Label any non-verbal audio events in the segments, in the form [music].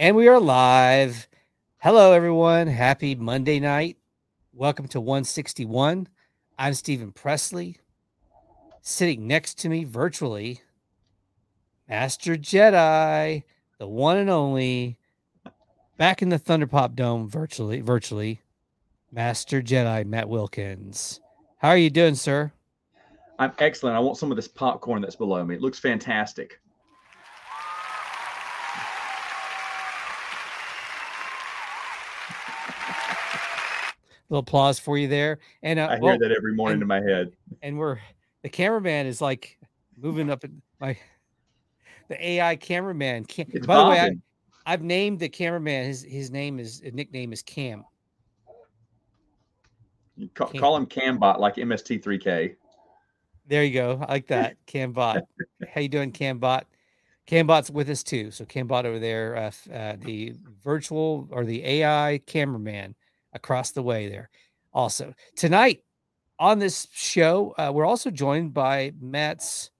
And we are live. Hello, everyone. Happy Monday night. Welcome to 161. I'm Stephen Presley. Sitting next to me virtually, Master Jedi, the one and only, back in the Thunderpop Dome virtually, virtually, Master Jedi Matt Wilkins. How are you doing, sir? I'm excellent. I want some of this popcorn that's below me. It looks fantastic. Little applause for you there. And uh, I hear that every morning and, in my head. And we're the cameraman is like moving up in my the AI cameraman. Cam, by the way, I, have named the cameraman. His his name is his nickname is Cam. You call, Cam. call him Cambot like MST3K. There you go. I like that. [laughs] Cambot. How you doing, Cambot? Cambot's with us too. So Cambot over there, uh, uh, the virtual or the AI cameraman across the way there. Also, tonight on this show, uh, we're also joined by Matt's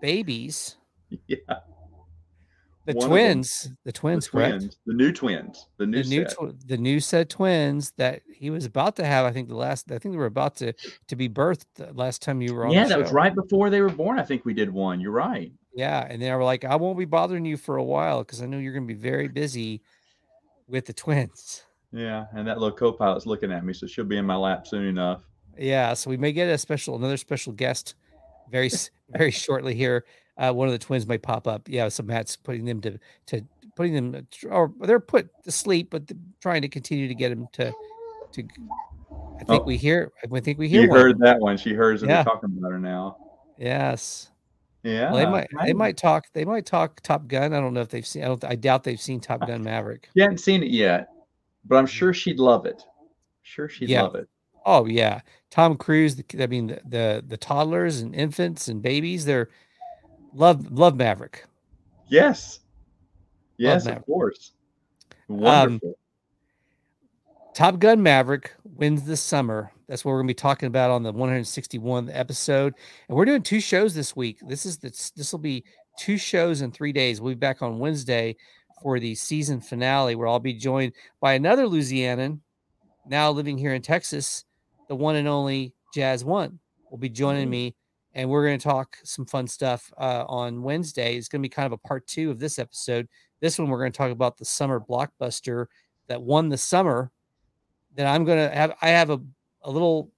babies. [laughs] Yeah. The One twins, the twins, the correct? Twins, the new twins, the new the new, tw- the new set twins that he was about to have. I think the last, I think they were about to to be birthed last time you were on. Yeah, that was right before they were born. I think we did one. You're right. Yeah, and they were like, I won't be bothering you for a while because I know you're going to be very busy with the twins. Yeah, and that little co-pilot's looking at me, so she'll be in my lap soon enough. Yeah, so we may get a special, another special guest, very, [laughs] very shortly here. Uh, one of the twins might pop up. Yeah, so Matt's putting them to to putting them, or they're put to sleep, but trying to continue to get them to to. I think oh, we hear. I think we hear. You heard that one. She hears yeah. we're talking about her now. Yes. Yeah. Well, they might. They might talk. They might talk Top Gun. I don't know if they've seen. I don't. I doubt they've seen Top Gun Maverick. You haven't seen it yet but I'm sure she'd love it. Sure, she'd yeah. love it. Oh yeah, Tom Cruise. I mean, the, the the toddlers and infants and babies. They're love love Maverick. Yes, yes, Maverick. of course. Wonderful. Um, Top Gun Maverick wins this summer. That's what we're going to be talking about on the 161 episode. And we're doing two shows this week. This is this this will be two shows in three days. We'll be back on Wednesday for the season finale, where I'll be joined by another Louisianan, now living here in Texas, the one and only Jazz One will be joining mm-hmm. me, and we're going to talk some fun stuff uh, on Wednesday. It's going to be kind of a part two of this episode. This one, we're going to talk about the summer blockbuster that won the summer. That I'm going to have. I have a a little.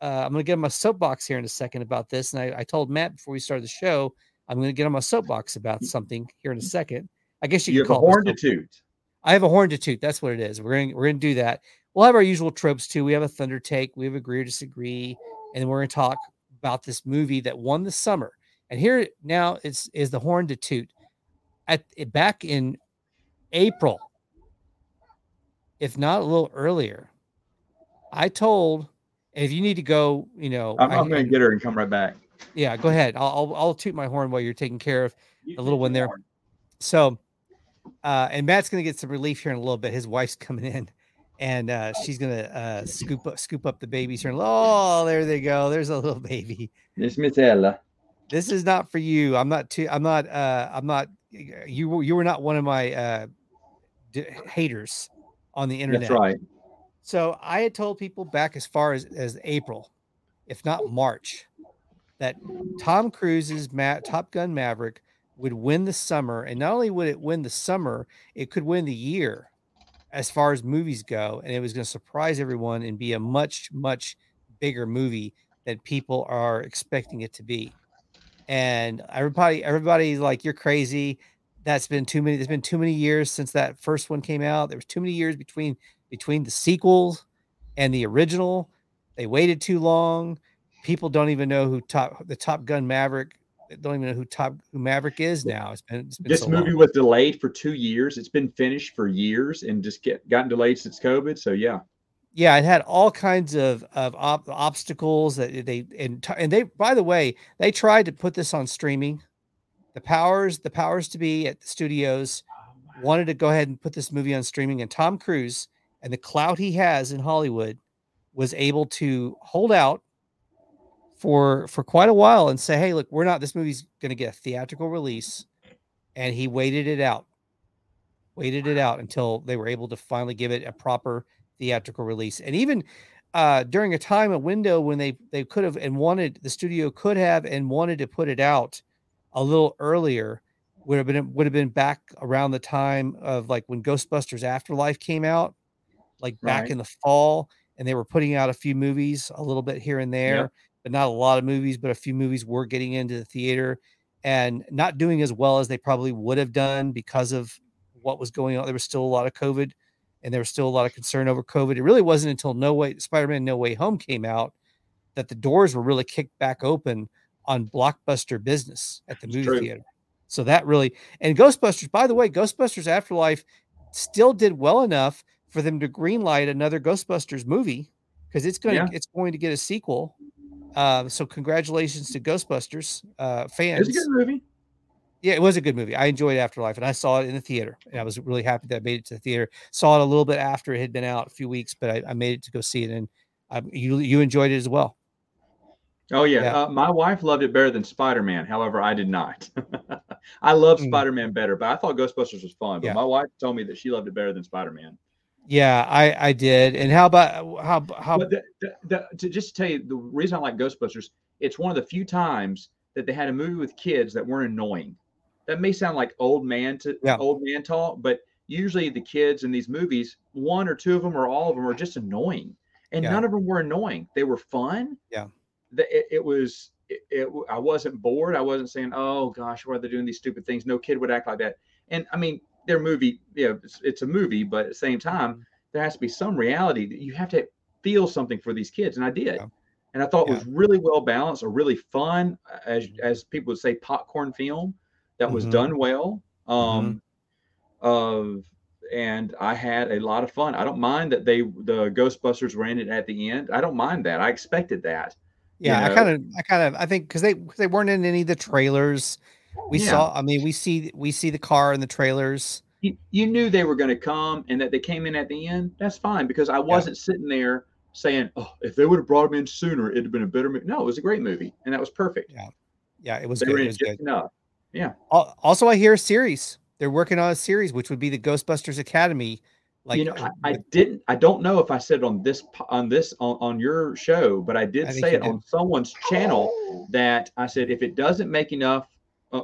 Uh, I'm going to get on my soapbox here in a second about this, and I, I told Matt before we started the show, I'm going to get on my soapbox about something here in a second. I guess you, you have call a horn to toot. I have a horn to toot. That's what it is. We're going we're going to do that. We'll have our usual tropes too. We have a thunder take. We have agree or disagree, and then we're going to talk about this movie that won the summer. And here now is is the horn to toot. At back in April, if not a little earlier, I told if you need to go, you know, I'm, I'm going to get her and come right back. Yeah, go ahead. I'll, I'll, I'll toot my horn while you're taking care of you the little one there. Horn. So uh, and Matt's gonna get some relief here in a little bit. His wife's coming in, and uh, she's gonna uh, scoop up scoop up the babies here. Oh, there they go. There's a little baby. Miss Ella. This is not for you. I'm not too. I'm not. Uh, I'm not. You you were not one of my uh, d- haters on the internet. That's right. So I had told people back as far as as April, if not March, that Tom Cruise's Ma- Top Gun Maverick would win the summer. And not only would it win the summer, it could win the year as far as movies go. And it was going to surprise everyone and be a much, much bigger movie than people are expecting it to be. And everybody, everybody's like, you're crazy. That's been too many. There's been too many years since that first one came out. There was too many years between between the sequels and the original. They waited too long. People don't even know who top the Top Gun Maverick don't even know who Top who Maverick is now. It's been, it's been this so movie long. was delayed for two years. It's been finished for years and just get gotten delayed since COVID. So yeah, yeah, it had all kinds of of op- obstacles that they and and they by the way they tried to put this on streaming. The powers the powers to be at the studios wanted to go ahead and put this movie on streaming, and Tom Cruise and the clout he has in Hollywood was able to hold out for for quite a while and say, "Hey, look, we're not. This movie's going to get a theatrical release," and he waited it out. waited it out until they were able to finally give it a proper theatrical release. And even uh, during a time, a window when they they could have and wanted the studio could have and wanted to put it out a little earlier would have been would have been back around the time of like when Ghostbusters Afterlife came out, like back Right. in the fall, and they were putting out a few movies a little bit here and there, Yep. But not a lot of movies, but a few movies were getting into the theater and not doing as well as they probably would have done because of what was going on. There was still a lot of COVID and there was still a lot of concern over COVID. It really wasn't until No Way Spider-Man No Way Home came out that the doors were really kicked back open on blockbuster business at the It's movie true. theater. So that really and Ghostbusters, by the way, Ghostbusters Afterlife still did well enough for them to greenlight another Ghostbusters movie because it's going Yeah. it's going to get a sequel. Uh, so congratulations to Ghostbusters uh, fans. was a good movie. Yeah, it was a good movie. I enjoyed Afterlife, and I saw it in the theater, and I was really happy that I made it to the theater. Saw it a little bit after it had been out a few weeks, but I, I made it to go see it, and um, you you enjoyed it as well. Oh yeah, Yeah. Uh, my wife loved it better than Spider Man. However, I did not. [laughs] I love Mm. Spider Man better, but I thought Ghostbusters was fun. But Yeah. my wife told me that she loved it better than Spider Man. Yeah, I I did. And how about how how? The, the, the, to just tell you the reason I like Ghostbusters, it's one of the few times that they had a movie with kids that weren't annoying. That may sound like old man to Yeah. old man talk, but usually the kids in these movies, one or two of them or all of them are just annoying, and Yeah. none of them were annoying. They were fun. Yeah. It, it was. It, it, I wasn't bored. I wasn't saying, "Oh gosh, why are they doing these stupid things?" No kid would act like that. And I mean, their movie, you know, it's, it's a movie, but at the same time, there has to be some reality that you have to feel something for these kids, and I did. Yeah. And I thought it was really well balanced, a really fun, as as people would say, popcorn film that was Mhm. done well. Um, of and I had a lot of fun. I don't mind that they the Ghostbusters were in it at the end. I don't mind that. I expected that. you yeah, I kind of I kind of I think because they they weren't in any of the trailers. We Yeah. saw. I mean, we see we see the car in the trailers. You, you knew they were going to come and that they came in at the end. That's fine because I wasn't sitting there saying, "Oh, if they would have brought them in sooner, it'd have been a better movie." No, it was a great movie, and that was perfect. Yeah, Yeah, it was they good. were It was just good. enough. yeah Also, I hear a series. They're working on a series, which would be the Ghostbusters Academy. Like you know, I, I didn't. I don't know if I said it on this on this on, on your show, but I did I say it did. on someone's channel that I said if it doesn't make enough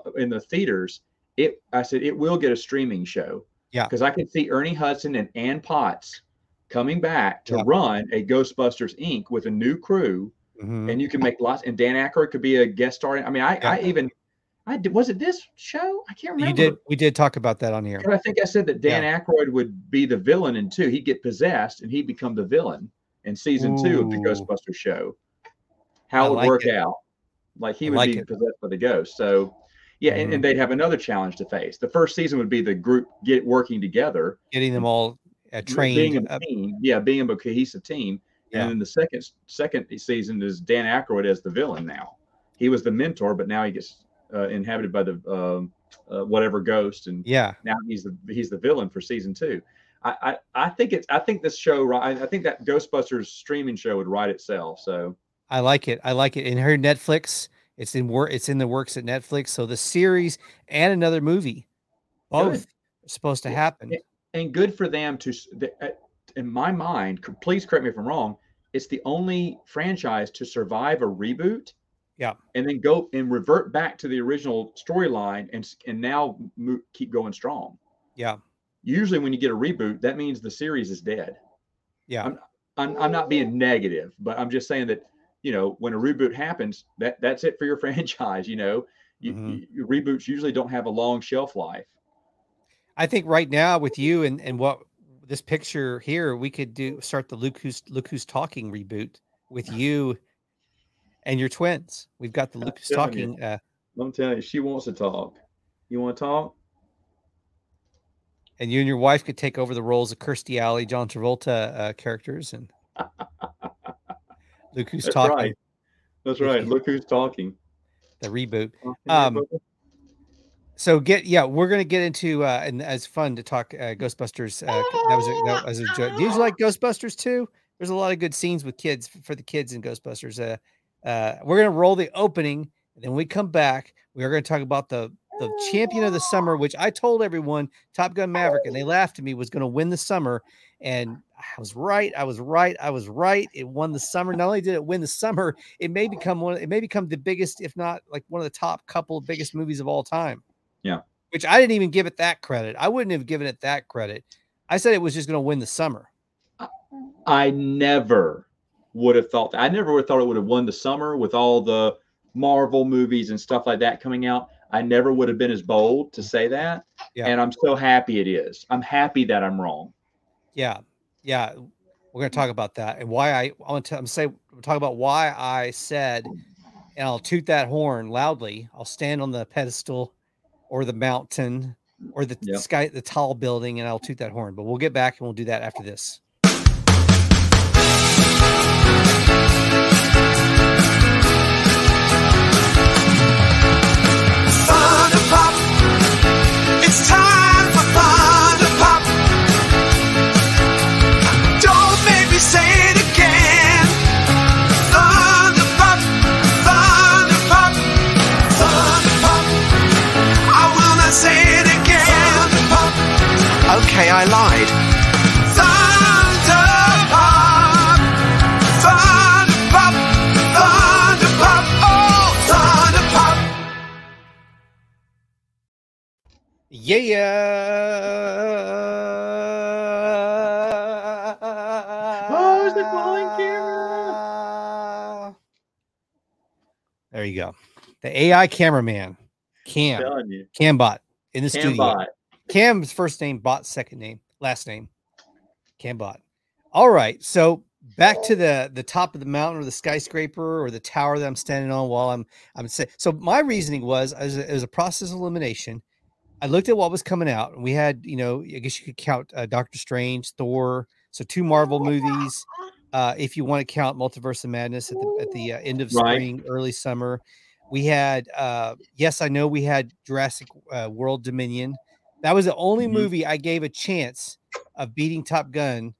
uh, in the theaters, it I said it will get a streaming show. Yeah. because I could see Ernie Hudson and Ann Potts coming back to Yeah. run a Ghostbusters Inc. with a new crew, Mhm. and you can make lots. And Dan Aykroyd could be a guest star. I mean, I, Yeah. I even I did. Was it this show? I can't remember. you did. We did talk about that on here. But I think I said that Dan Aykroyd would be the villain in two. He'd get possessed and he'd become the villain in season two of the Ooh. Ghostbusters show. How I it would like work it. out. Like he I would like be it. possessed by the ghost. So yeah, and, Mhm. and they'd have another challenge to face. The first season would be the group get working together, Getting them all uh, being trained. a uh, team. Yeah, being a cohesive team. Yeah. And then the second second season is Dan Aykroyd as the villain now. He was the mentor, but now he gets uh, inhabited by the um, uh, whatever ghost, and yeah, now he's the he's the villain for season two. I I, I think it's I think this show I, I think that Ghostbusters streaming show would write itself. So I like it. I like it. And her Netflix, it's in work. It's in the works at Netflix. So the series and another movie, both are supposed to happen. and good for them to uh, in my mind. Please correct me if I'm wrong. It's the only franchise to survive a reboot. Yeah. And then go and revert back to the original storyline and and now mo- keep going strong. Yeah, Usually, when you get a reboot, that means the series is dead. yeah, I'm- I'm, I'm not being negative, but I'm just saying that you know when a reboot happens, that that's it for your [laughs] franchise. You know, you, Mhm. you- reboots usually don't have a long shelf life. I think right now with you and and what this picture here, we could do start the Look who's Look who's talking reboot with [laughs] you and your twins. We've got the Look who's telling you. talking. Uh, I'm telling you, she wants to talk. You want to talk? and you and your wife could take over the roles of Kirstie Alley, John Travolta uh, characters, and [laughs] Look who's That's talking right. That's right. Look who's talking. the reboot. Um, So get yeah, we're gonna get into uh, and as fun to talk uh, Ghostbusters. Uh, that was a, that was a joke. Do you like Ghostbusters too? There's a lot of good scenes with kids for the kids in Ghostbusters. Uh, uh, we're gonna roll the opening, and then we come back. We are going to talk about the the champion of the summer, which I told everyone Top Gun Maverick, and they laughed at me, was going to win the summer. And I was right. I was right. I was right. It won the summer. Not only did it win the summer, [laughs] it may become one. It may become the biggest, if not like one of the top couple of biggest movies of all time. Yeah. Which I didn't even give it that credit. I wouldn't have given it that credit. I said it was just going to win the summer. Uh, I never would have thought that. I never would have thought it would have won the summer with all the Marvel movies and stuff like that coming out. I never would have been as bold to say that. Yeah. And I'm so happy it is. I'm happy that I'm wrong. Yeah. Yeah. We're going to talk about that and why I, I want to I'm say talk about why I said and I'll toot that horn loudly. I'll stand on the pedestal or the mountain or the yep. sky the tall building and I'll toot that horn. But we'll get back and we'll do that after this. Yeah. Oh, the falling camera. There you go. The AI cameraman, Cam, Cambot in the Cam studio. Bot. Cam's first name, Bot second name, last name, Cambot. All right, so back to the the top of the mountain or the skyscraper or the tower that I'm standing on while I'm I'm saying. So my reasoning was as a, as a process of elimination. I looked at what was coming out, and we had, you know, I guess you could count uh, Doctor Strange, Thor, so two Marvel movies. Uh, if you want to count Multiverse of Madness at the at the uh, end of spring, right. early summer, we had. Uh, yes, I know we had Jurassic uh, World Dominion. That was the only mm-hmm. movie I gave a chance of beating Top Gun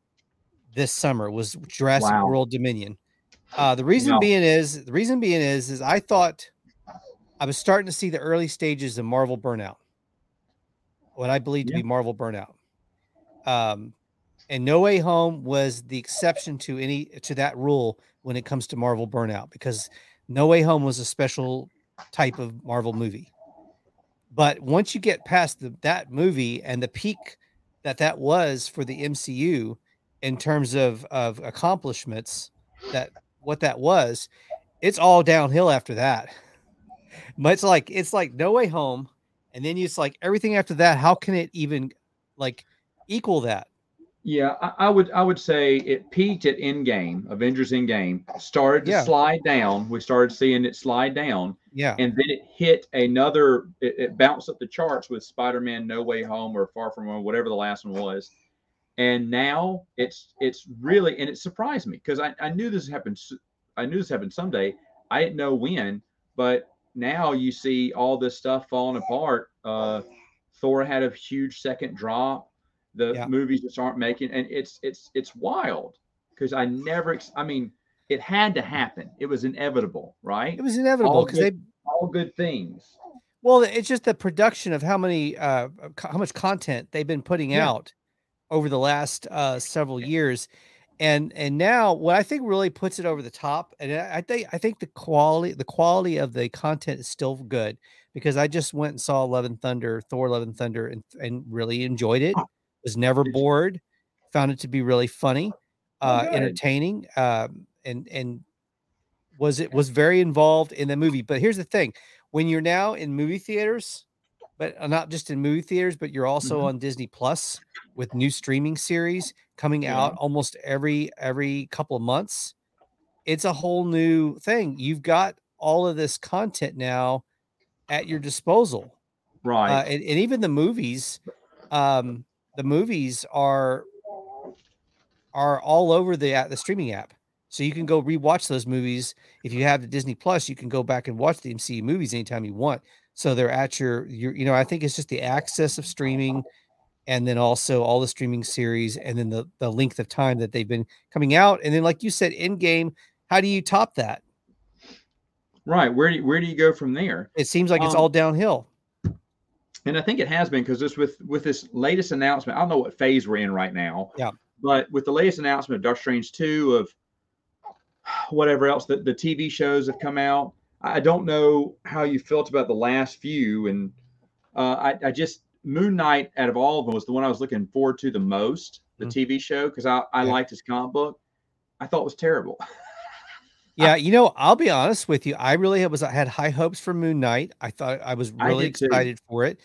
this summer was Jurassic wow. World Dominion. Uh, the reason no. being is the reason being is is I thought I was starting to see the early stages of Marvel burnout. What I believe yeah. to be Marvel burnout. Um, and No Way Home was the exception to any to that rule when it comes to Marvel burnout because No Way Home was a special type of Marvel movie. But once you get past the, that movie and the peak that that was for the MCU in terms of of accomplishments, that what that was, it's all downhill after that. [laughs] But it's like it's like No Way Home, and then it's like everything after that. How can it even like equal that? Yeah, I, I, would I would say it peaked at Endgame, Avengers Endgame, started to yeah. slide down. We started seeing it slide down. Yeah. And then it hit another it, it bounced up the charts with Spider-Man No Way Home or Far From Home, whatever the last one was. And now it's it's really and it surprised me because I, I knew this happened I knew this happened someday. I didn't know when, but now you see all this stuff falling apart. Uh Thor had a huge second drop the yeah. movies just aren't making and it's it's it's wild because i never i mean it had to happen it was inevitable right it was inevitable because they all good things well it's just the production of how many uh how much content they've been putting yeah. out over the last uh several years and and now what i think really puts it over the top and i think i think the quality the quality of the content is still good because i just went and saw love and thunder thor love and thunder and, and really enjoyed it. Was never bored, found it to be really funny, oh, uh, entertaining, um, and and was it was very involved in the movie. But here's the thing: when you're now in movie theaters, but uh, not just in movie theaters, but you're also mm-hmm. on Disney Plus with new streaming series coming yeah. out almost every every couple of months. It's a whole new thing. You've got all of this content now at your disposal, right? Uh, and, and even the movies. Um, the movies are are all over the uh, the streaming app. So you can go rewatch those movies. If you have the Disney Plus, you can go back and watch the MCU movies anytime you want. So they're at your your you know, I think it's just the access of streaming and then also all the streaming series and then the the length of time that they've been coming out. And then like you said, Endgame how do you top that? Right. Where do you, where do you go from there? It seems like um, it's all downhill. And I think it has been because this with with this latest announcement. I don't know what phase we're in right now. Yeah. But with the latest announcement of dark Strange two of whatever else that the TV shows have come out. I don't know how you felt about the last few, and uh, I, I just Moon Knight out of all of them was the one I was looking forward to the most, the Mhm. TV show, because I, I Yeah. liked his comic book. I thought it was terrible. [laughs] Yeah, you know, I'll be honest with you. I really was I had high hopes for Moon Knight. I thought I was I really too. excited for it.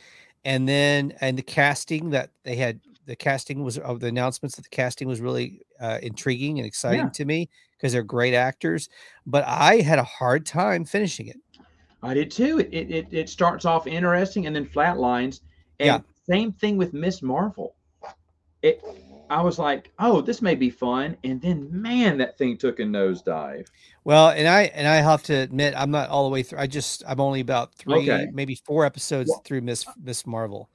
And then and the casting that they had the casting was of the announcements that the casting was really uh, intriguing and exciting Yeah. to me because they're great actors. But I had a hard time finishing it. I did too. It, it it starts off interesting and then flatlines. And Yeah. same thing with Miss Marvel. It I was like, oh, this may be fun, and then man, that thing took a nosedive. Well, and I and I have to admit I'm not all the way through. I just I'm only about three, Okay. maybe four episodes Well- through Miss Miss Marvel.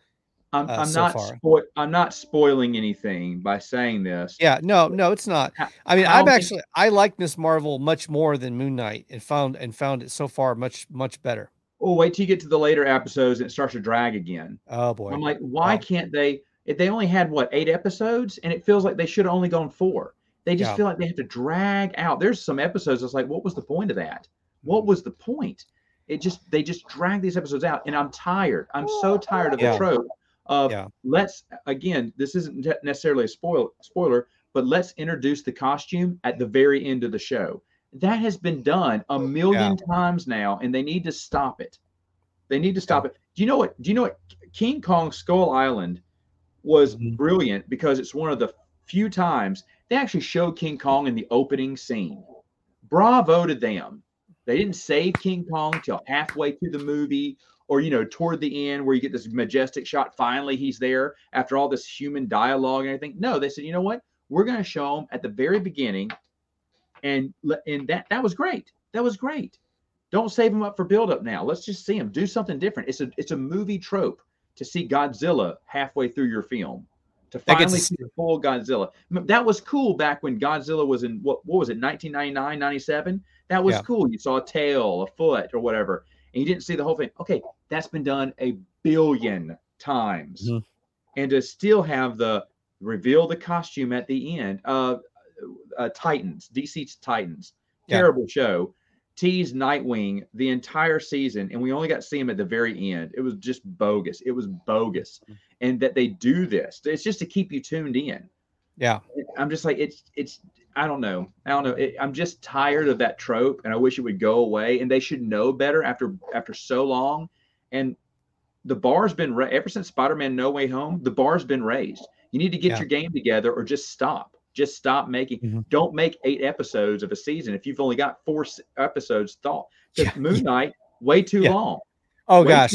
I'm, Uh, I'm so not spo- I'm not spoiling anything by saying this. Yeah, no, no, it's not. I mean, I'm did- actually I like Miss Marvel much more than Moon Knight, and found and found it so far much much better. Oh, wait till you get to the later episodes and it starts to drag again. Oh boy, I'm like, why Wow. can't they? If they only had what eight episodes, and it feels like they should have only gone four. They just Yeah. feel like they have to drag out. There's some episodes that's like, what was the point of that? What was the point? It just they just drag these episodes out, and I'm tired. I'm so tired of the Yeah. trope of Yeah. let's again. This isn't necessarily a spoil spoiler, but let's introduce the costume at the very end of the show. That has been done a million times now, and they need to stop it. They need to stop it. Do you know what? Do you know what? King Kong Skull Island was Mhm. brilliant because it's one of the few times they actually showed King Kong in the opening scene. Bravo to them. They didn't save King Kong till halfway through the movie or, you know, toward the end where you get this majestic shot. Finally, he's there after all this human dialogue and everything. No, they said, you know what? We're going to show him at the very beginning. And, and that, that was great. That was great. Don't save him up for build up now. Let's just see him do something different. It's a, it's a movie trope to see Godzilla halfway through your film. To finally see the full Godzilla. That was cool back when Godzilla was in what what was it, 1999, 97? That was Yeah. cool. You saw a tail, a foot, or whatever, and you didn't see the whole thing. Okay, that's been done a billion times. Mhm. And to still have the reveal the costume at the end, uh, uh Titans, DC's Titans, Yeah. terrible show. Tease Nightwing the entire season, and we only got to see him at the very end. It was just bogus. It was bogus. Mhm. And that they do this, it's just to keep you tuned in. yeah, I'm just like it's it's I don't know I don't know it, I'm just tired of that trope and I wish it would go away and they should know better after after so long and the bar's been ra- ever since Spider-Man No Way Home the bar's been raised you need to get Yeah. your game together or just stop just stop making Mhm. don't make eight episodes of a season if you've only got four s- episodes thought because Yeah, Moon. Knight way too Yeah. long Oh Way gosh.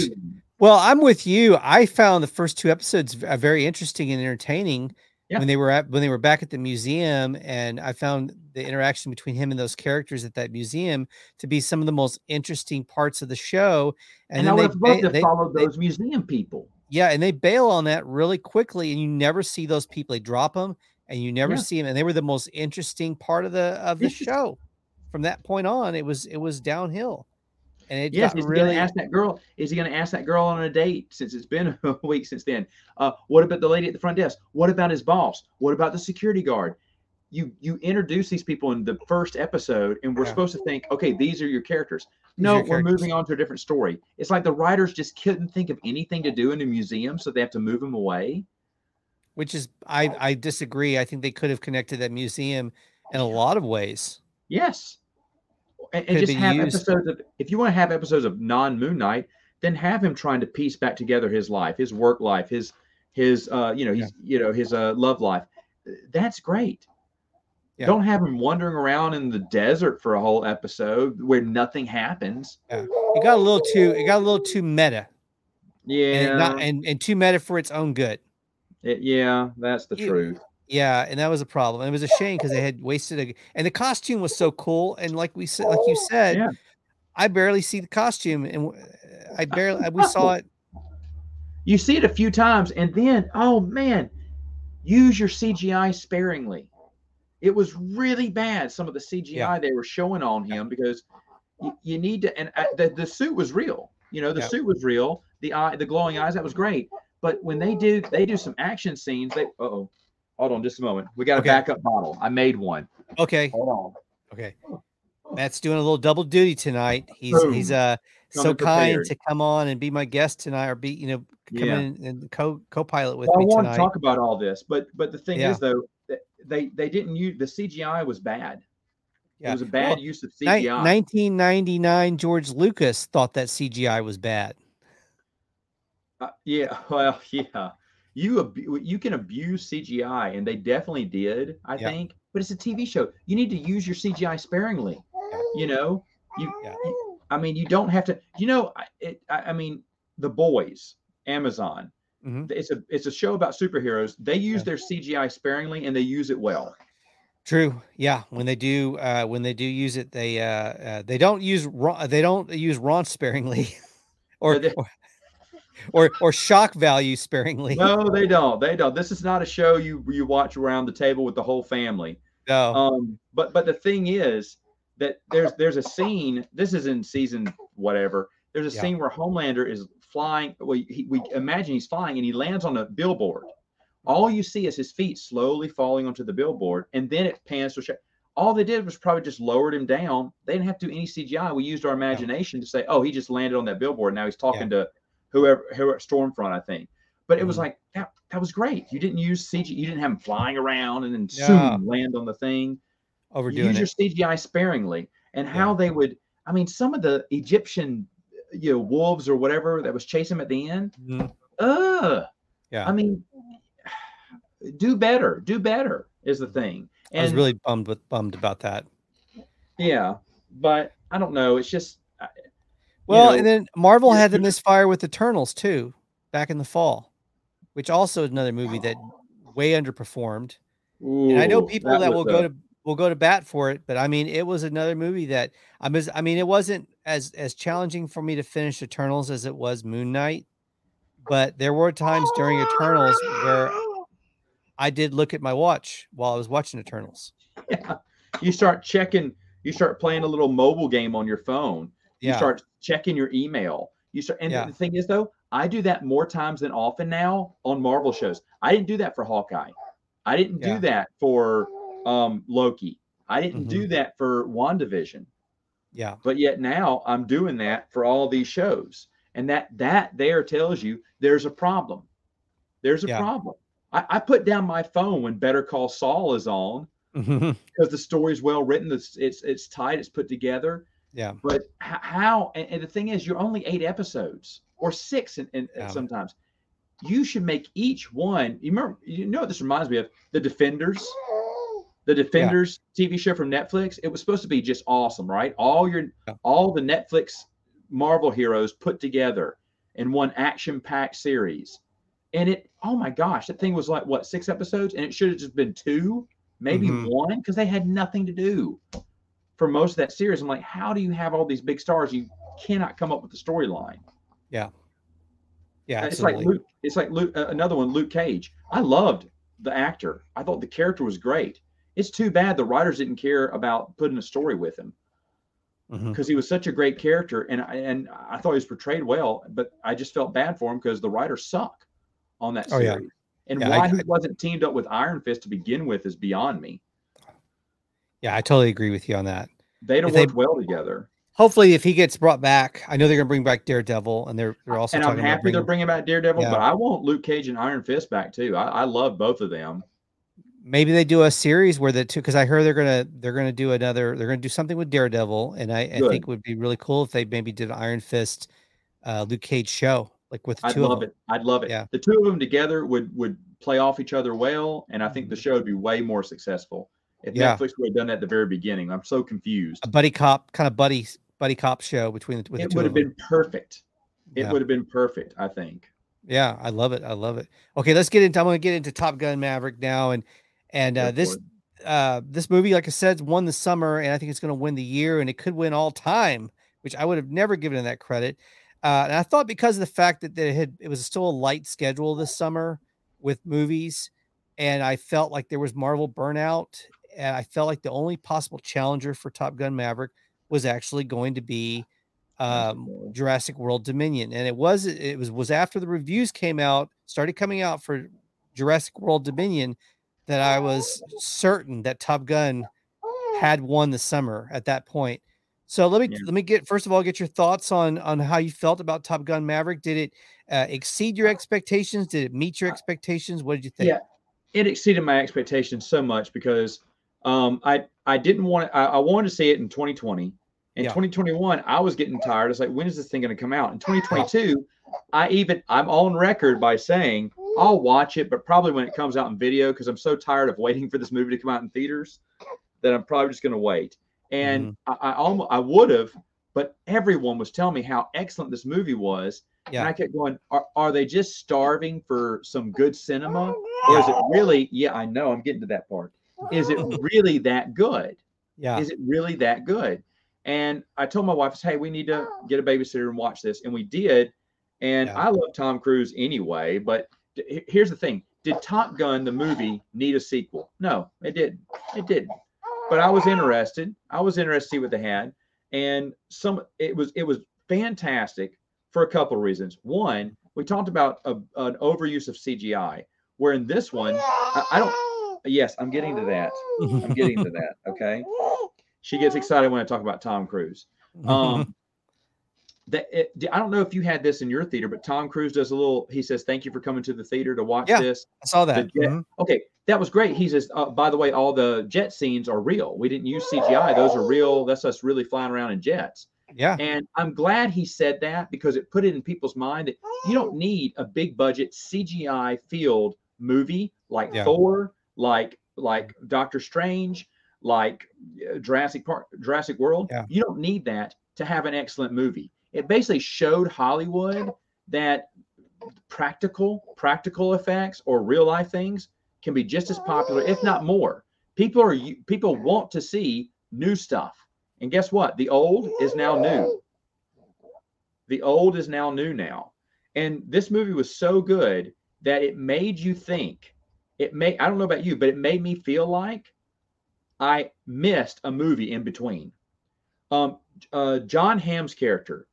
Well, I'm with you. I found the first two episodes uh, very interesting and entertaining Yeah. when they were at when they were back at the museum, and I found the interaction between him and those characters at that museum to be some of the most interesting parts of the show. and, then I would they loved to they- follow they- those museum people yeah, and they bail on that really quickly, and you never see those people. They drop them, and you never Yeah. see them. And they were the most interesting part of the of the show. From that point on, it was it was downhill, and it Yes, got is he going to ask that girl? Is he going to ask that girl on a date? Since it's been [laughs] a week since then. Uh, what about the lady at the front desk? What about his boss? What about the security guard? You you introduce these people in the first episode, and we're Yeah. supposed to think, okay, these are your characters. These No, your we're characters. moving on to a different story. It's like the writers just couldn't think of anything to do in a museum, so they have to move them away. which is I I disagree. I think they could have connected that museum in a lot of ways. Yes. And, and just have used. episodes of, if you want to have episodes of non Moon Knight, then have him trying to piece back together his life, his work life, his, his, uh, you know, he's, you know, his, uh, love life. That's great. Yeah. Don't have him wandering around in the desert for a whole episode where nothing happens. Yeah. It got a little too it got a little too meta, Yeah. and, not, and and too meta for its own good. It- yeah, that's the You- truth. Yeah, and that was a problem. And it was a shame because they had wasted a and the costume was so cool. And like we said, like you said, Yeah. I barely see the costume, and I barely we saw it. You see it a few times, and then, oh man, use your CGI sparingly. It was really bad, some of the CGI Yeah. they were showing on him because you, you need to, and uh, the, the suit was real. You know, the Yep. suit was real. The eye, the glowing eyes, that was great. But when they do, they do some action scenes. They, oh, hold on, just a moment. We got a backup bottle. I made one. Okay. Hold on. Okay. Matt's doing a little double duty tonight. He's he's Boom. uh so kind prepared. to come on and be my guest tonight or be, you know, come Yeah. in and co co-pilot with Well, I me want tonight. to talk about all this, but but the thing Yeah. is though, they they didn't use the CGI was bad. Yeah. It was a bad Well, use of CGI. 1999 George Lucas thought that CGI was bad. Uh, yeah, [laughs] well, yeah. You abu- you can abuse CGI, and they definitely did, I Yeah. think. But it's a TV show. You need to use your CGI sparingly. You know, you. Yeah. you- I mean, you don't have to. You know, I- it. I, I mean, The Boys, Amazon. Mm-hmm. It's a it's a show about superheroes. They use Yeah. their CGI sparingly, and they use it well. True. Yeah. When they do, uh, when they do use it, they uh, uh they don't use Ron, they don't use Ron sparingly, [laughs] or, Yeah, they- or or or shock value sparingly. No, they don't. They don't. This is not a show you you watch around the table with the whole family. No. Um, but but the thing is that there's there's a scene. This is in season whatever. There's a Yeah. scene where Homelander is flying. Well, he, we imagine he's flying and he lands on a billboard. All you see is his feet slowly falling onto the billboard, and then it pans to. a shot. All they did was probably just lowered him down. They didn't have to do any CGI. We used our imagination to say, "Oh, he just landed on that billboard. Now he's talking to whoever, whoever Stormfront, I think." But it was Mhm. like that. That was great. You didn't use CG. You didn't have them flying around and then Yeah. land on the thing you Overdoing use it. your CGI sparingly, and how they would. I mean, some of the Egyptian, you know, wolves or whatever that was chasing him at the end. Mhm. Ugh. Yeah. I mean, [sighs] do better. Do better is the thing. I was really bummed with bummed about that. yeah, but I don't know. It's just. I- you Well, know, and then Marvel had the misfire with Eternals too, back in the fall, which also is another movie that way underperformed. And I know people that, was will go to will go to bat for it, but I mean, it was another movie that I was. I mean, it wasn't as as challenging for me to finish Eternals as it was Moon Knight, but there were times during Eternals where [gasps] I did look at my watch while I was watching Eternals. Yeah. You start checking. You start playing a little mobile game on your phone. You Yeah, start checking your email. You start, and Yeah. the thing is, though, I do that more times than often now on Marvel shows. I didn't do that for Hawkeye. I didn't Yeah. do that for um, Loki. I didn't Mm-hmm. do that for WandaVision. yeah, But yet now I'm doing that for all these shows, and that that there tells you there's a problem. There's a Yeah. problem. I, I put down my phone when Better Call Saul is on [laughs] because the story's well written. It's it's it's tight. It's put together. Yeah, But how? And, and the thing is, you're only eight episodes or six, and, and Yeah. sometimes you should make each one. You remember? You know what this reminds me of? The Defenders. The Defenders TV show from Netflix. It was supposed to be just awesome, right? All your Yeah. all the Netflix Marvel heroes put together in one action-packed series. And it, oh my gosh, that thing was like what six episodes, and it should have just been two, maybe Mhm. one, because they had nothing to do for most of that series. I'm like, how do you have all these big stars? You cannot come up with the storyline. yeah. Yeah. It's like Luke. It's like Luke. Uh, another one, Luke Cage. I loved the actor. I thought the character was great. It's too bad the writers didn't care about putting a story with him because he was such a great character, and I, and I thought he was portrayed well. But I just felt bad for him because the writers suck on that Oh, series. yeah. And Yeah, I- why he I- wasn't teamed up with Iron Fist to begin with is beyond me. Yeah, I totally agree with you on that. They'd have they- worked well together. Hopefully, if he gets brought back, I know they're going to bring back Daredevil, and they're they're also and I'm happy they're bringing, bringing back Daredevil, Yeah. but I want Luke Cage and Iron Fist back too. I, I love both of them. maybe they do a series where the two because I heard they're gonna they're gonna do another they're gonna do something with Daredevil, and I, I think it would be really cool if they maybe did an Iron Fist, uh, Luke Cage show like with the I'd love it. I'd love it. Yeah. The two of them together would would play off each other well, and I think the Mhm. show would be way more successful if Yeah. Netflix would have done that at the very beginning. I'm so confused. A buddy cop kind of buddy buddy cop show between the, with It the two would have been perfect. It Yeah. would have been perfect. I think. Yeah, I love it. I love it. Okay, let's get into. I'm going to get into Top Gun Maverick now, and and uh, this uh, this movie, like I said, won the summer, and I think it's going to win the year, and it could win all time, which I would have never given it that credit. Uh, and I thought because of the fact that they had it was still a light schedule this summer with movies, and I felt like there was Marvel burnout, and I felt like the only possible challenger for Top Gun Maverick was actually going to be um, Jurassic World Dominion, and it was it was was after the reviews came out, started coming out for Jurassic World Dominion, that I was certain that Top Gun had won the summer at that point. So let me yeah. let me get first of all get your thoughts on on how you felt about Top Gun Maverick. Did it uh, exceed your expectations? Did it meet your expectations? What did you think? Yeah, it exceeded my expectations so much because um, I I didn't want I, I wanted to see it in 2020 in yeah. 2021, I was getting tired. It's like, when is this thing going to come out? In 2022, [laughs] I even I'm on record by saying I'll watch it, but probably when it comes out in video because I'm so tired of waiting for this movie to come out in theaters that I'm probably just going to wait. And mm-hmm. I, I almost I would have, but everyone was telling me how excellent this movie was. Yeah. And I kept going, are, are they just starving for some good cinema? [laughs] Or is it really, yeah, I know I'm getting to that part. Is it really that good? Yeah. Is it really that good? And I told my wife, "Hey, we need to oh. get a babysitter and watch this," and we did. And yeah. I love Tom Cruise anyway, but here's the thing: Did Top Gun the movie need a sequel? No, it didn't. It didn't. But I was oh. interested. I was interested to see what they had, and some it was it was fantastic for a couple of reasons. One, we talked about a, an overuse of CGI, where in this one, I, I don't. Yes, I'm getting to that. I'm getting to that. Okay she gets excited when I talk about Tom Cruise. Um, [laughs] that it, I don't know if you had this in your theater, but Tom Cruise does a little. He says, "Thank you for coming to the theater to watch yeah, this." I saw that. Jet, mm-hmm. Okay, that was great. He says, uh, "By the way, all the jet scenes are real. We didn't use CGI; those are real. That's us really flying around in jets." Yeah. And I'm glad he said that because it put it in people's mind that you don't need a big budget CGI field movie like yeah. Thor, like like Doctor Strange, like uh, Jurassic Park, Jurassic World. Yeah. You don't need that to have an excellent movie. It basically showed Hollywood that practical practical effects or real life things can be just as popular, if not more. People are people want to see new stuff. And guess what? The old is now new. The old is now new now. And this movie was so good that it made you think. It may I don't know about you, but it made me feel like I missed a movie in between. Um, uh, Jon Hamm's character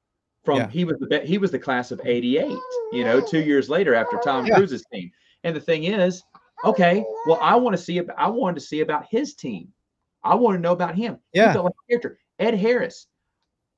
from yeah. he was the he was the class of '88. You know, two [laughs] years later after Tom yeah. Cruise's team. And the thing is, okay, well, I want to see I wanted to see about his team. I want to know about him. Yeah, he like character Ed Harris.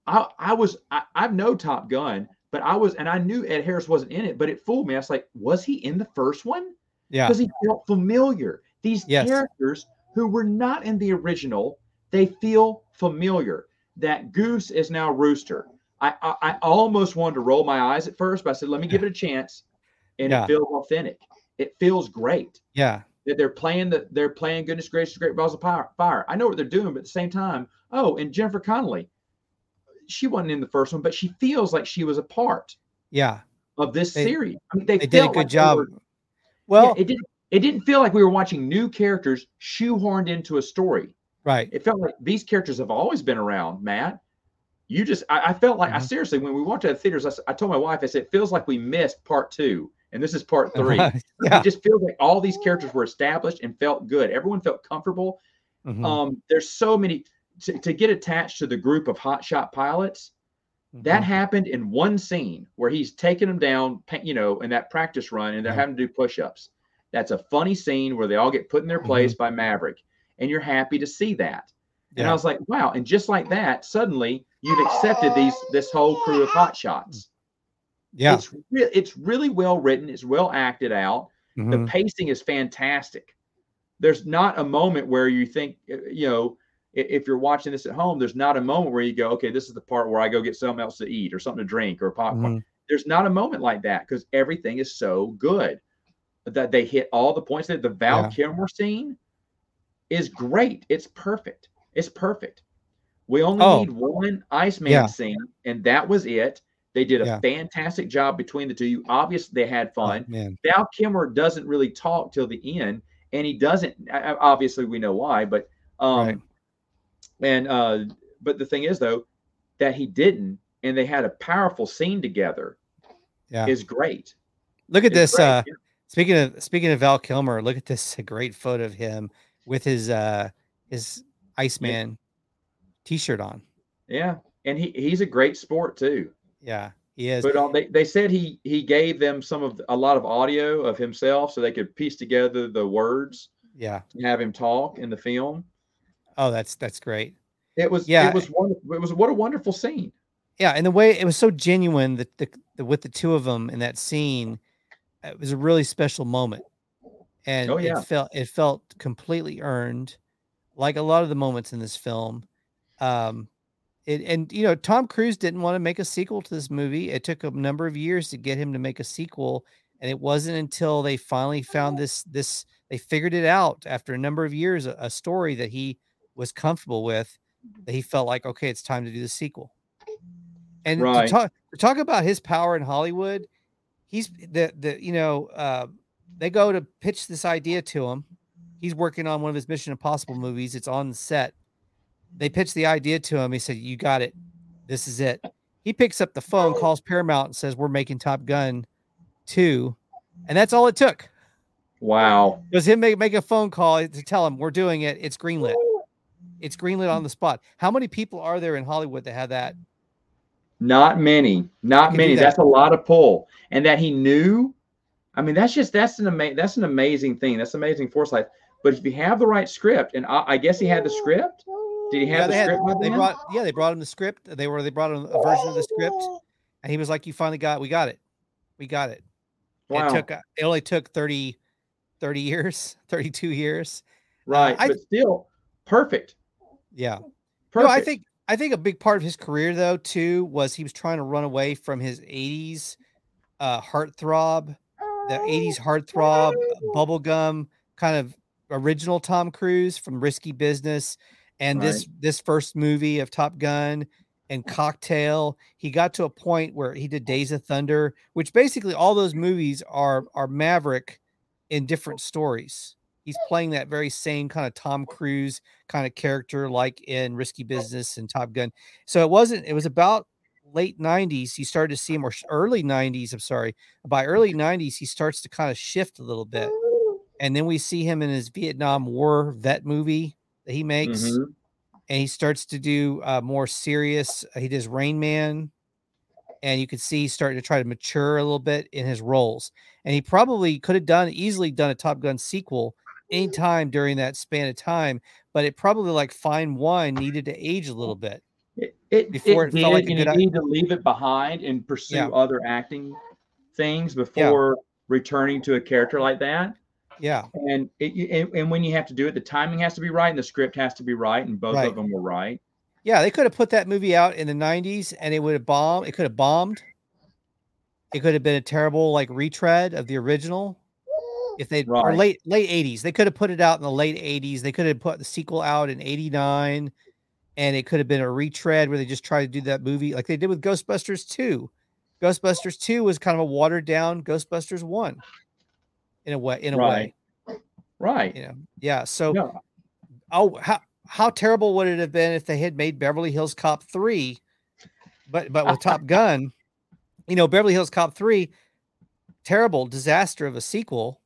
I I was I, I've no Top Gun, but I was and I knew Ed Harris wasn't in it, but it fooled me. I was like, was he in the first one? Yeah, because he felt familiar. These yes. characters who were not in the original, they feel familiar. That goose is now rooster. I, I, I almost wanted to roll my eyes at first, but I said, let me give it a chance. And yeah. it feels authentic. It feels great. Yeah. That they're playing the they're playing goodness gracious great balls of power, fire. I know what they're doing, but at the same time, oh, and Jennifer Connelly, she wasn't in the first one, but she feels like she was a part. Yeah. Of this they, series. I mean, they, they did a good like job. Well, yeah, it didn't. it didn't feel like we were watching new characters shoehorned into a story. Right. It felt like these characters have always been around, Matt. You just, I, I felt like, mm-hmm. I seriously, when we walked to the theaters, I, I, told my wife, I said, it feels like we missed part two, and this is part three. yeah. It just feels like all these characters were established and felt good. Everyone felt comfortable. Mm-hmm. Um, there's so many to, to, get attached to the group of hotshot pilots. Mm-hmm. That happened in one scene where he's taking them down, you know, in that practice run, and they're having to do push-ups. That's a funny scene where they all get put in their place mm-hmm. by Maverick, and you're happy to see that. Yeah. And I was like, wow. And just like that, suddenly you've accepted these this whole crew of hot shots. Yeah. It's re- it's really well written, it's well acted out. Mm-hmm. The pacing is fantastic. There's not a moment where you think, uh, you know, if you're watching this at home, there's not a moment where you go, okay, this is the part where I go get something else to eat or something to drink or popcorn. Mm-hmm. There's not a moment like that because everything is so good that they hit all the points that the Val yeah. Kilmer scene is great. It's perfect. It's perfect. We only oh. need one Iceman yeah. scene, and that was it. They did a yeah. fantastic job between the two. You obviously they had oh, fun. Oh, Val Kilmer doesn't really talk till the end, and he doesn't. Obviously, we know why, but um, right. And uh, but the thing is though that he didn't, and they had a powerful scene together. Yeah, is great. Look at it's this. Uh, Speaking of speaking of Val Kilmer, look at this great photo of him with his uh his Iceman t-shirt on. Yeah. and he he's a great sport too. Yeah, he is. But uh, they they said he he gave them some of a lot of audio of himself so they could piece together the words yeah. have him talk in the film. Oh, that's that's great. It was Yeah. it was wonderful. It was what a wonderful scene. Yeah, and the way it was so genuine that the, the with the two of them in that scene, it was a really special moment, and Oh, yeah. it felt it felt completely earned, like a lot of the moments in this film. Um, it and you know Tom Cruise didn't want to make a sequel to this movie. It took a number of years to get him to make a sequel, and it wasn't until they finally found this this they figured it out after a number of years a, a story that he was comfortable with that he felt like okay it's time to do the sequel. And Right. to talk to talk about his power in hollywood he's the the you know uh they go to pitch this idea to him. He's working on one of his mission impossible movies. It's on the set. They pitch the idea to him. He said you got it. This is it. He picks up the phone calls paramount and says we're making top gun 2 and that's all it took. Wow. it was him make, make a phone call to tell him we're doing it. It's greenlit. It's greenlit on the spot. How many people are there in Hollywood that have that? Not many. Not many. that. That's a lot of pull. And that he knew. I mean, that's just that's an amazing that's an amazing thing. That's amazing foresight. But if you have the right script, and I, I guess he had the script. Did he have Yeah, the they, had, script they him? brought yeah they brought him the script. They were they brought him a version of the script, and he was like, "You finally got we got it, we got it." wow. It took uh, it only took 30, 30 years, [laughs] thirty two years. right. I- but still perfect. Yeah. Perfect. No, I think I think a big part of his career though too was he was trying to run away from his 80s uh heartthrob, the 80s heartthrob bubblegum kind of original Tom Cruise from Risky Business and this this first movie of Top Gun and Cocktail. He got to a point where he did Days of Thunder, which basically all those movies are are Maverick in different stories. He's playing that very same kind of Tom Cruise kind of character like in Risky Business and Top Gun. So it wasn't, it was about late 90s. You started to see him, or early 90s. I'm sorry. By early 90s, he starts to kind of shift a little bit. And then we see him in his Vietnam War vet movie that he makes. Mhm. And he starts to do uh, more serious. uh, He does Rain Man. And you can see he's starting to try to mature a little bit in his roles. And he probably could have done easily done a Top Gun sequel anytime during that span of time but it probably like fine wine needed to age a little bit. It, it, Before it it felt like a and good you need to leave it behind and pursue Yeah. other acting things before returning to a character like that. Yeah, And, it, and and when you have to do it, the timing has to be right and the script has to be right, and both Right. of them were right. yeah, they could have put that movie out in the '90s and it would have bombed. It could have bombed. It could have been a terrible like retread of the original. If they or late late '80s, they could have put it out in the late '80s. They could have put the sequel out in '89, and it could have been a retread where they just tried to do that movie like they did with Ghostbusters 2. Ghostbusters 2 was kind of a watered down Ghostbusters 1 in a way. In a Right. way, Right. you know. Yeah. So No, oh how how terrible would it have been if they had made Beverly Hills Cop 3 but but with Top Gun you know Beverly Hills Cop 3 terrible disaster of a sequel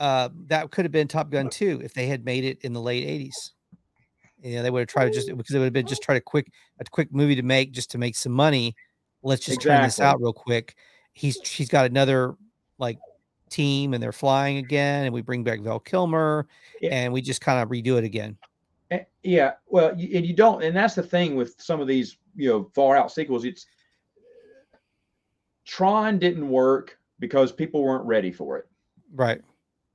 uh that could have been Top Gun 2 if they had made it in the late 80s you know they would have tried to just because it would have been just try to quick a quick movie to make just to make some money. Let's just turn this out real quick. He's she's got another like team and they're flying again and we bring back Val Kilmer Yeah. and we just kind of redo it again. Eh, Yeah, well, and you don't, and that's the thing with some of these, you know, far out sequels. It's Tron didn't work because people weren't ready for it. right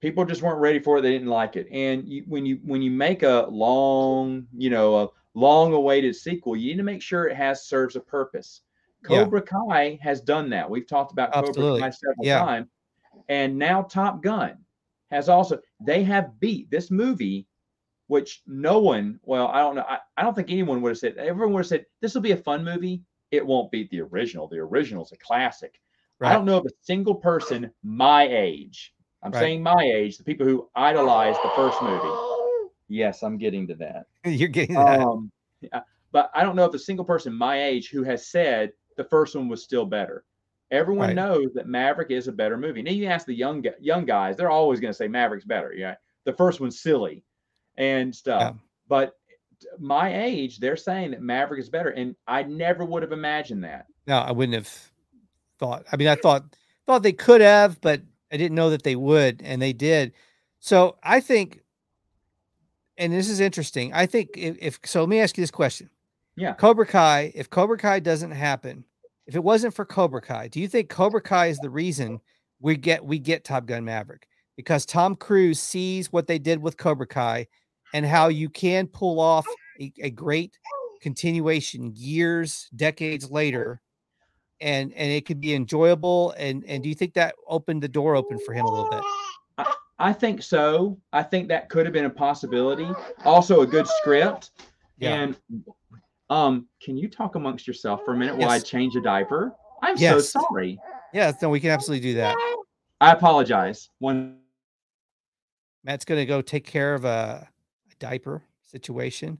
People just weren't ready for it. They didn't like it. And you, when you when you make a long, you know, a long awaited sequel, you need to make sure it has serves a purpose. Yeah. Cobra Kai has done that. We've talked about Absolutely. Cobra Kai several Yeah. times, and now Top Gun has also. They have beat this movie which no one, well, I don't know. I, I don't think anyone would have said, everyone would have said, this will be a fun movie. It won't beat the original. The original is a classic. I don't know of a single person my age, I'm Right. saying my age, the people who idolized the first movie. Yes, I'm getting to that. [laughs] you're getting that Um, yeah, but I don't know if a single person my age who has said the first one was still better. Everyone Right. knows that Maverick is a better movie. Now you ask the young young guys, they're always going to say Maverick's better. Yeah, the first one's silly and stuff. Yeah. But my age, they're saying that Maverick is better, and I never would have imagined that. No, I wouldn't have thought. I mean, I thought thought they could have, but I didn't know that they would, and they did. So I think, and this is interesting. I think if, if so, let me ask you this question. Yeah. Cobra Kai. If Cobra Kai doesn't happen, if it wasn't for Cobra Kai, do you think Cobra Kai is the reason we get we get Top Gun Maverick? Because Tom Cruise sees what they did with Cobra Kai and how you can pull off a, a great continuation years, decades later, and and it could be enjoyable. And and do you think that opened the door open for him a little bit? I, I think so. I think that could have been a possibility. Also, a good script. Yeah. And um, can you talk amongst yourself for a minute while I change a diaper? I'm so Yes. sorry. Yeah, no, we can absolutely do that. I apologize. One Matt's gonna go take care of a, a diaper situation,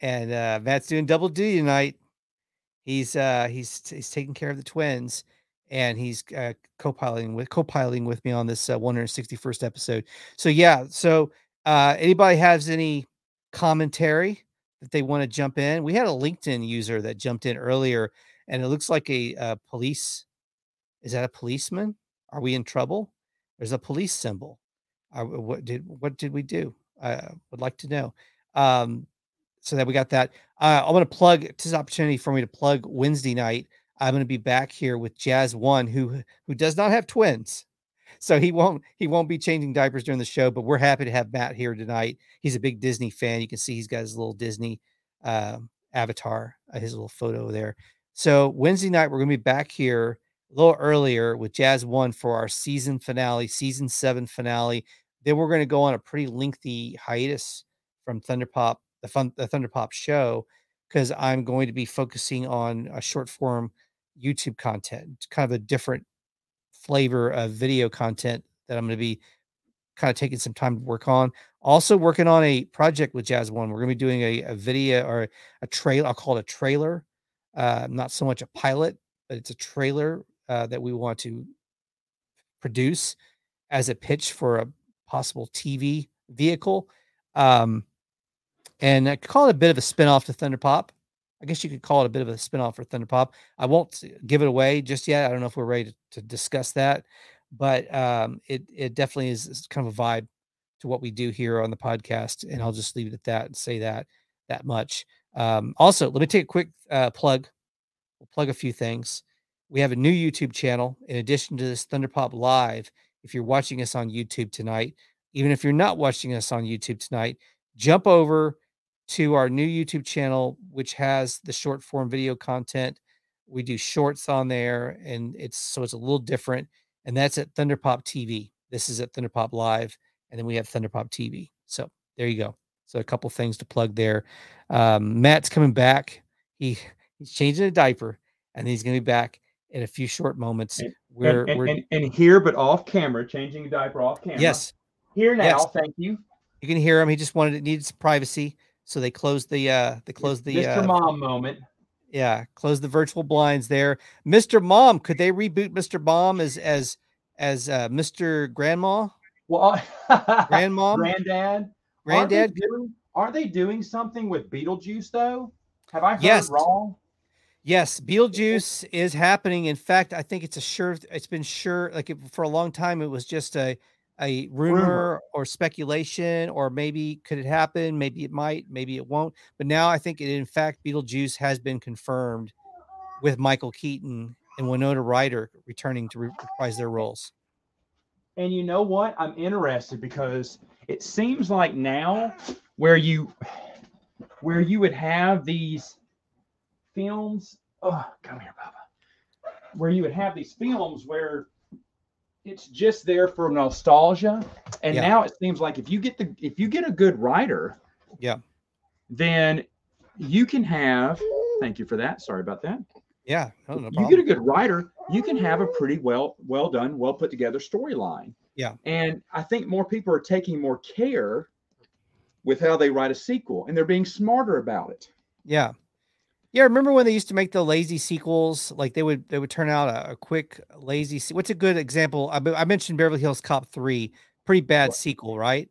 and uh, Matt's doing double duty tonight. He's uh, he's he's taking care of the twins, and he's uh, co-piloting with co-piloting with me on this uh, 161st episode. So yeah, so uh, anybody has any commentary that they want to jump in? We had a LinkedIn user that jumped in earlier, and it looks like a, uh police. Is that a policeman? Are we in trouble? There's a police symbol. Uh, what did what did we do? I would like to know. Um, so that we got that. Uh, I'm going to plug. This opportunity for me to plug Wednesday night. I'm going to be back here with Jazz One, who who does not have twins, so he won't he won't be changing diapers during the show. But we're happy to have Matt here tonight. He's a big Disney fan. You can see he's got his little Disney um, avatar, uh, his little photo there. So Wednesday night we're going to be back here a little earlier with Jazz One for our season finale, season seven finale. Then we're going to go on a pretty lengthy hiatus from Thunderpop, the fun, the Thunderpop show, because I'm going to be focusing on a short form YouTube content, kind of a different flavor of video content that I'm going to be kind of taking some time to work on. Also working on a project with Jazz One. We're going to be doing a, a video or a trailer. I'll call it a trailer, uh, not so much a pilot, but it's a trailer uh, that we want to produce as a pitch for a possible TV vehicle. Um, and I call it a bit of a spinoff to Thunder Pop. I guess you could call it a bit of a spinoff for Thunder Pop. I won't give it away just yet. I don't know if we're ready to, to discuss that, but um, it it definitely is, kind of a vibe to what we do here on the podcast. And I'll just leave it at that and say that that much. Um, also, let me take a quick uh, plug. We'll plug a few things. We have a new YouTube channel in addition to this Thunder Pop Live. If you're watching us on YouTube tonight, even if you're not watching us on YouTube tonight, jump over to our new YouTube channel, which has the short form video content. We do shorts on there, and it's so it's a little different. And that's at Thunderpop TV. This is at Thunderpop Live, and then we have Thunderpop TV. So there you go. So a couple things to plug there. Um, Matt's coming back. He he's changing a diaper, and he's going to be back in a few short moments. And- We're, and, we're and, and here, but off camera, changing a diaper off camera. yes, Here now. Yes. Thank you. you can hear him. He just wanted it needs privacy, so they closed the uh they closed the Mr. uh, Mom moment. yeah closed the virtual blinds there. Mr. Mom, could they reboot Mr. Mom as as as uh, Mr. Grandma, Well, Grandmom, [laughs] granddad. Granddad? Aren't they, doing, aren't they doing something with Beetlejuice though? Have I heard Yes. wrong? Yes, Beetlejuice is happening. In fact, I think it's a sure. It's been sure. Like it, for a long time, it was just a a rumor, or speculation, or maybe could it happen? Maybe it might. Maybe it won't. But now I think it, in fact, Beetlejuice has been confirmed with Michael Keaton and Winona Ryder returning to reprise their roles. And you know what? I'm interested because it seems like now where you where you would have these films. Oh, come here, Papa. Where you would have these films where it's just there for nostalgia, and Yeah. now it seems like if you get the if you get a good writer, Yeah. then you can have. Thank you for that. Sorry about that. Yeah, no, no you get a good writer, you can have a pretty well well done, well put together storyline. Yeah. And I think more people are taking more care with how they write a sequel and they're being smarter about it. Yeah. Yeah, remember when they used to make the lazy sequels? Like they would they would turn out a, a quick lazy. Se- What's a good example? I, I mentioned Beverly Hills Cop three, pretty bad sequel, right?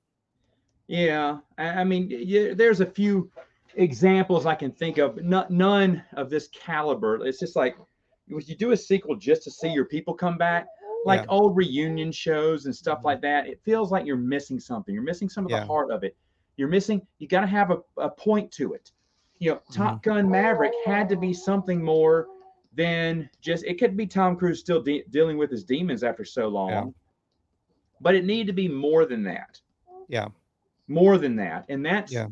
Yeah. I, I mean, yeah, there's a few examples I can think of, but none of this caliber. It's just like when you do a sequel just to see your people come back, like Yeah. old reunion shows and stuff Mhm. like that. It feels like you're missing something. You're missing some of Yeah. the heart of it. You're missing. You got to have a, a point to it. You know, mm-hmm. Top Gun Maverick had to be something more than just. It could be Tom Cruise still de- dealing with his demons after so long, Yeah. but it needed to be more than that Yeah. more than that and that's Yeah.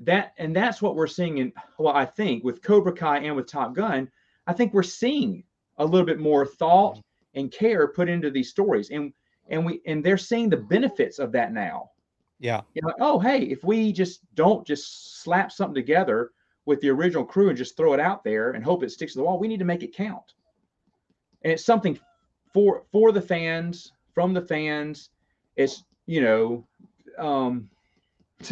that and that's what we're seeing in well i think with cobra kai and with top gun i think we're seeing a little bit more thought mm-hmm. and care put into these stories and and we and they're seeing the benefits of that now Yeah. you know oh hey if we just don't just slap something together with the original crew and just throw it out there and hope it sticks to the wall we need to make it count. And it's something for for the fans from the fans. It's you know um [laughs]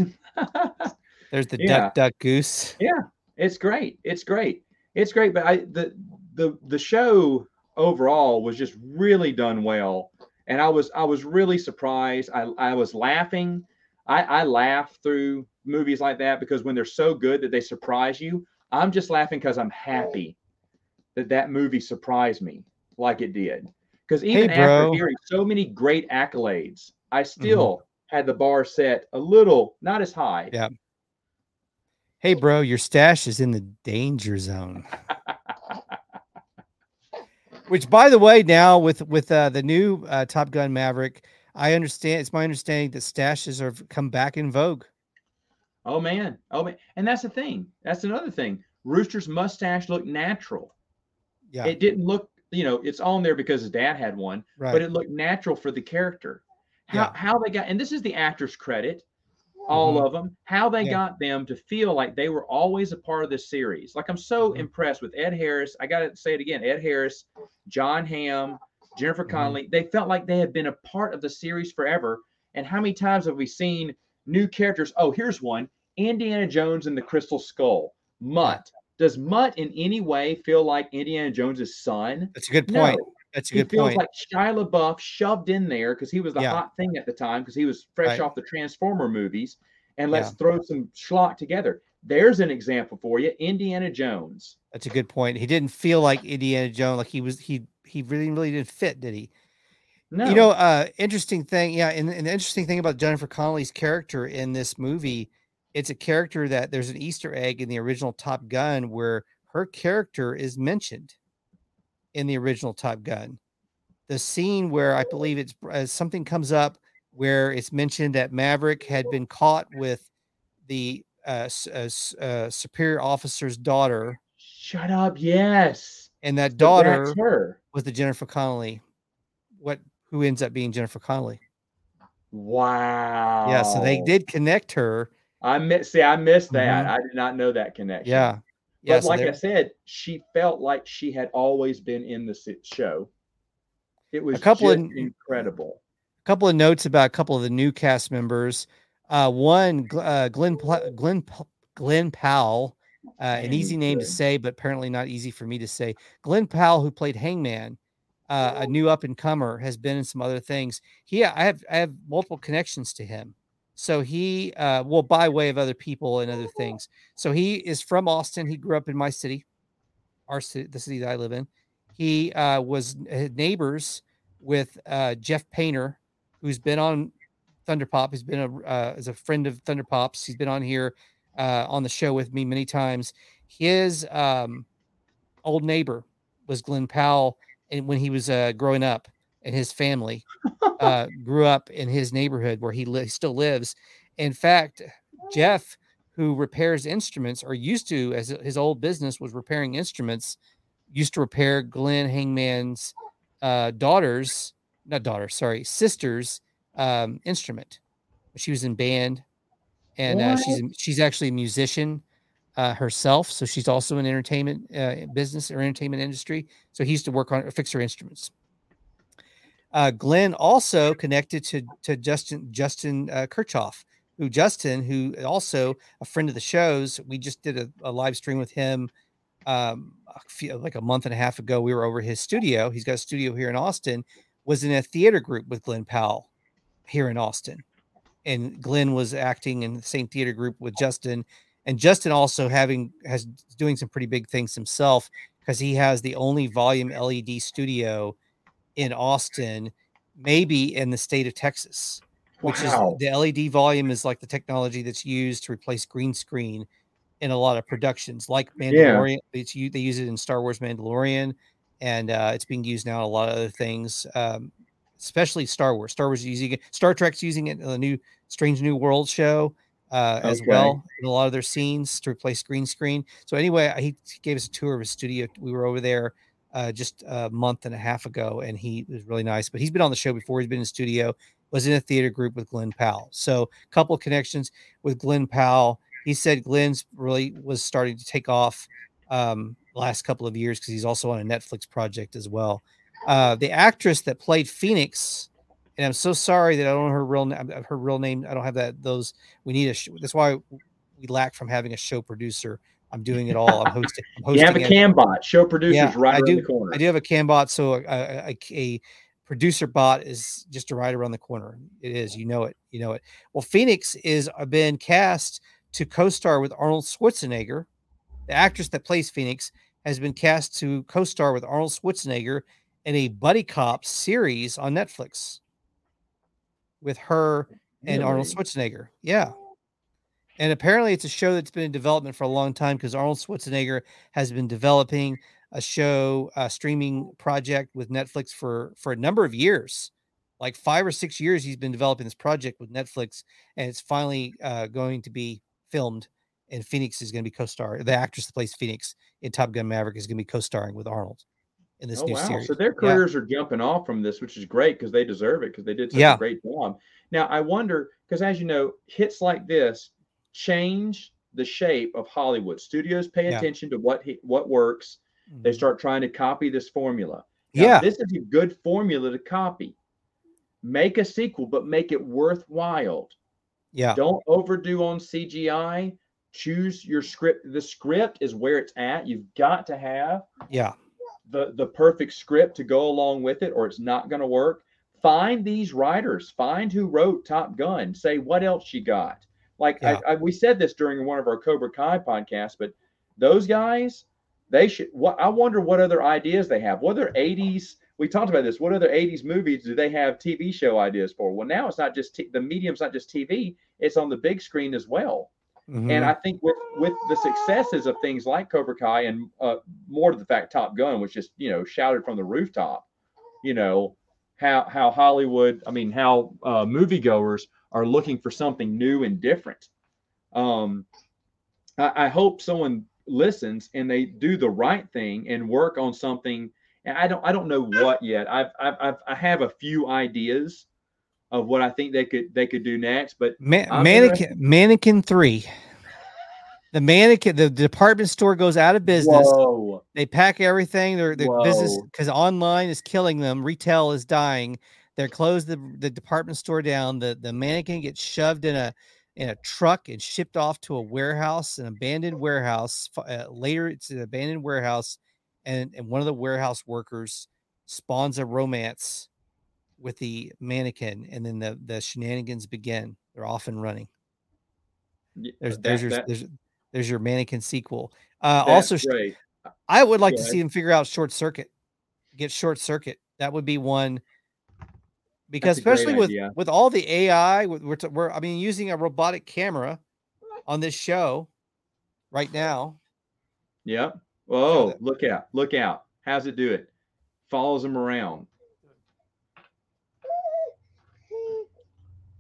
There's the Yeah. duck, duck, goose. Yeah, it's great. It's great. It's great but i the the the show overall was just really done well. And i was i was really surprised. I i was laughing. I i laugh through movies like that because when they're so good that they surprise you i'm just laughing because i'm happy that that movie surprised me like it did because even after hearing so many great accolades i still had the bar set a little not as high Yeah. Hey, bro, your stash is in the danger zone. [laughs] Which, by the way, now with with uh, the new uh, Top Gun Maverick, I understand. It's my understanding that stashes have come back in vogue. Oh man, oh man, and that's the thing. That's another thing. Rooster's mustache looked natural. Yeah, It didn't look, you know, it's on there because his dad had one, right. but it looked natural for the character. How Yeah. how they got, and this is the actors' credit, all Mhm. of them. How they Yeah. got them to feel like they were always a part of this series. Like I'm so Mhm. impressed with Ed Harris. I got to say it again. Ed Harris, Jon Hamm, Jennifer Mhm. Connelly. They felt like they had been a part of the series forever. And how many times have we seen new characters? Oh, here's one: Indiana Jones and the Crystal Skull. Mutt. Does Mutt in any way feel like Indiana Jones's son? That's a good No. point. That's a He good feels point. like Shia LaBeouf shoved in there because he was the Yeah. hot thing at the time because he was fresh Right. off the Transformer movies. And let's Yeah. throw some schlock together. There's an example for you: Indiana Jones. That's a good point. He didn't feel like Indiana Jones. Like he was. He he really really didn't fit, did he? No, You know, uh, interesting thing, yeah, and, and the interesting thing about Jennifer Connelly's character in this movie, it's a character that there's an Easter egg in the original Top Gun where her character is mentioned in the original Top Gun. The scene where I believe it's uh, something comes up where it's mentioned that Maverick had been caught with the uh, uh, uh, superior officer's daughter, shut up. Yes, and that daughter her. was the Jennifer Connelly. What who ends up being Jennifer Connelly? Wow. Yeah, so they did connect her. I miss. See, I missed that. Mhm. I did not know that connection. Yeah. But Yeah. so like I said, she felt like she had always been in the show. It was a couple of- incredible. a couple of notes about a couple of the new cast members. Uh, one, uh, Glen, Glen, Glen Powell, uh, an easy name to say, but apparently not easy for me to say. Glen Powell, who played Hangman, uh, a new up and comer, has been in some other things. He, I have, I have multiple connections to him. So he, uh, well, by way of other people and other things. So he is from Austin. He grew up in my city, our city, the city that I live in. He uh, was neighbors with uh, Jeff Painter, who's been on Thunder Pop. He's been a uh, as a friend of Thunder Pops. He's been on here uh, on the show with me many times. His um, old neighbor was Glen Powell, and when he was uh, growing up, and his family [laughs] uh, grew up in his neighborhood where he li- still lives. In fact, Jeff, who repairs instruments, or used to, as his old business was repairing instruments, used to repair Glen Hangman's uh, daughter's, not daughter, sorry, sister's um, instrument. She was in band, and uh, she's she's actually a musician uh, herself, so she's also in entertainment uh, business or entertainment industry. So he used to work on fix her instruments. Uh, Glen also connected to to Justin Justin uh, Kirchhoff, who Justin, who also a friend of the shows. We just did a, a live stream with him um, a few, like a month and a half ago. We were over his studio. He's got a studio here in Austin. Was in a theater group with Glen Powell here in Austin, and Glen was acting in the same theater group with Justin. And Justin also having has doing some pretty big things himself because he has the only volume LED studio in Austin, maybe in the state of Texas, which Wow. is the LED volume is like the technology that's used to replace green screen in a lot of productions, like Mandalorian. It's u- they use it in Star Wars Mandalorian, and uh, it's being used now in a lot of other things, um, especially Star Wars. Star Wars is using it. Star Trek's using it in the new Strange New World show uh, as well in a lot of their scenes to replace green screen. So anyway, he gave us a tour of his studio. We were over there uh, just a month and a half ago, and he was really nice. But he's been on the show before. He's been in studio. Was in a theater group with Glen Powell. So a couple of connections with Glen Powell. He said Glen's really was starting to take off um, last couple of years because he's also on a Netflix project as well. Uh, the actress that played Phoenix, and I'm so sorry that I don't know her real name. Her real name, I don't have that. Those we need a. Sh- that's why we lack from having a show producer. I'm doing it all. I'm hosting. I'm [laughs] You have a hosting it. cam bot. Show producers Yeah, right I around do- the corner. I do have a cam bot, so a, a, a, producer bot is just right around the corner. It is, you know it, you know it. Well, Phoenix is uh, been cast to co-star with Arnold Schwarzenegger. The actress that plays Phoenix has been cast to co-star with Arnold Schwarzenegger in a buddy cop series on Netflix with her and Arnold Really? Schwarzenegger. Yeah. And apparently it's a show that's been in development for a long time because Arnold Schwarzenegger has been developing a show, a streaming project with Netflix for for a number of years. Like five or six years, he's been developing this project with Netflix, and it's finally uh, going to be filmed. And Phoenix is going to be co-star. The actress that plays Phoenix in Top Gun Maverick is going to be co-starring with Arnold in this Oh new wow! series. So their Yeah. careers are jumping off from this, which is great because they deserve it because they did such Yeah. a great job. Now I wonder because as you know, hits like this change the shape of Hollywood. Studios pay Yeah. attention to what he, what works. They Mhm. start trying to copy this formula. Now, Yeah, this is a good formula to copy. Make a sequel, but make it worthwhile. yeah, Don't overdo on CGI. Choose your script. The script is where it's at. You've got to have yeah, the the perfect script to go along with it or it's not going to work find these writers find who wrote top gun say what else you got like Yeah. I, I, we said this during one of our cobra kai podcasts but those guys they should what i wonder what other ideas they have. What other 80s we talked about this what other 80s movies do they have tv show ideas for? Well now it's not just t- the medium's not just tv it's on the big screen as well. Mhm, and I think with with the successes of things like Cobra Kai and uh, more to the fact Top Gun was just you know shouted from the rooftop, you know how how Hollywood, I mean how uh, moviegoers are looking for something new and different. Um, I, I hope someone listens and they do the right thing and work on something. And I don't I don't know what yet. I've I've, I've I have a few ideas of what I think they could they could do next, but Ma- I'm mannequin mannequin three the mannequin the department store goes out of business whoa. they pack everything their, their business because online is killing them retail is dying they're closed the, the department store down the, the mannequin gets shoved in a in a truck and shipped off to a warehouse an abandoned warehouse uh, later it's an abandoned warehouse and, and one of the warehouse workers spawns a romance with the mannequin and then the, the shenanigans begin they're off and running there's that- there's your that- there's there's your mannequin sequel. Uh, also. I would like to see him figure out short circuit. Get short circuit. That would be one. Because especially with idea. with all the AI, we're, t- we're I mean using a robotic camera on this show right now. Yep. Oh, look out! Look out! How's it do it? Follows him around.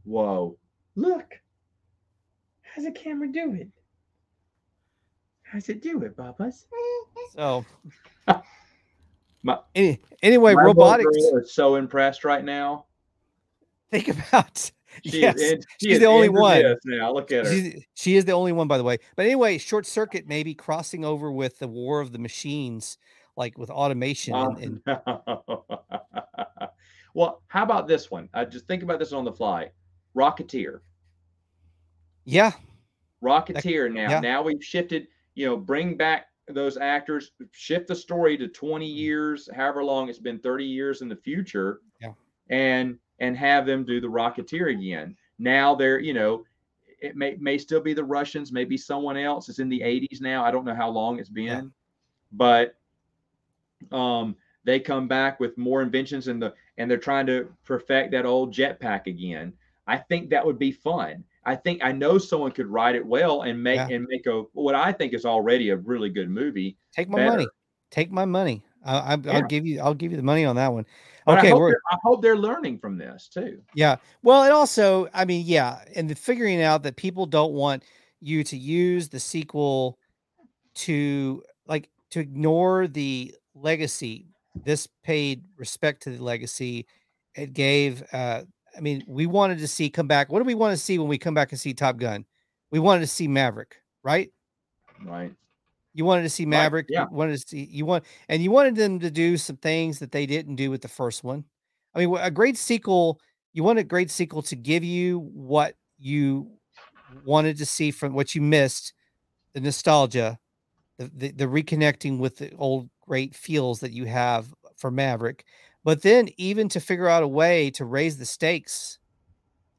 Whoa! Look. How's the camera do it? How's it do it, Bubba's? So [laughs] My- any, anyway, My robotics. is so impressed right now. Think about [laughs] She yes, is she she's is the only one. now. Look at her. She's, she is the only one, by the way. But anyway, short circuit maybe crossing over with the war of the machines, like with automation oh, and, and [laughs] [laughs] well, how about this one? I just think about this on the fly. Rocketeer. yeah, Rocketeer now. yeah. Now we've shifted, you know, bring back those actors, shift the story to 20 mm-hmm. years, however long it's been 30 years in the future. Yeah. And and have them do the Rocketeer again. Now they're, you know, it may may still be the Russians, maybe someone else. It's in the 80s now. I don't know how long it's been, Yeah. but um, they come back with more inventions and the and they're trying to perfect that old jetpack again. I think that would be fun. I think I know someone could write it well and make Yeah. and make a what I think is already a really good movie. Take my better. money. Take my money. I, I, Yeah. I'll give you. I'll give you the money on that one. Okay, I hope, they're- I hope they're learning from this too. yeah. Well, it also, I mean, yeah, and the figuring out that people don't want you to use the sequel to like to ignore the legacy. This paid respect to the legacy. It gave. uh I mean, we wanted to see come back. What do we want to see when we come back and see Top Gun? We wanted to see Maverick, right? Right. You wanted to see Maverick. yeah. You wanted to see you want, and you wanted them to do some things that they didn't do with the first one. I mean, a great sequel. You want a great sequel to give you what you wanted to see from what you missed, the nostalgia, the the, the reconnecting with the old great feels that you have for Maverick, but then even to figure out a way to raise the stakes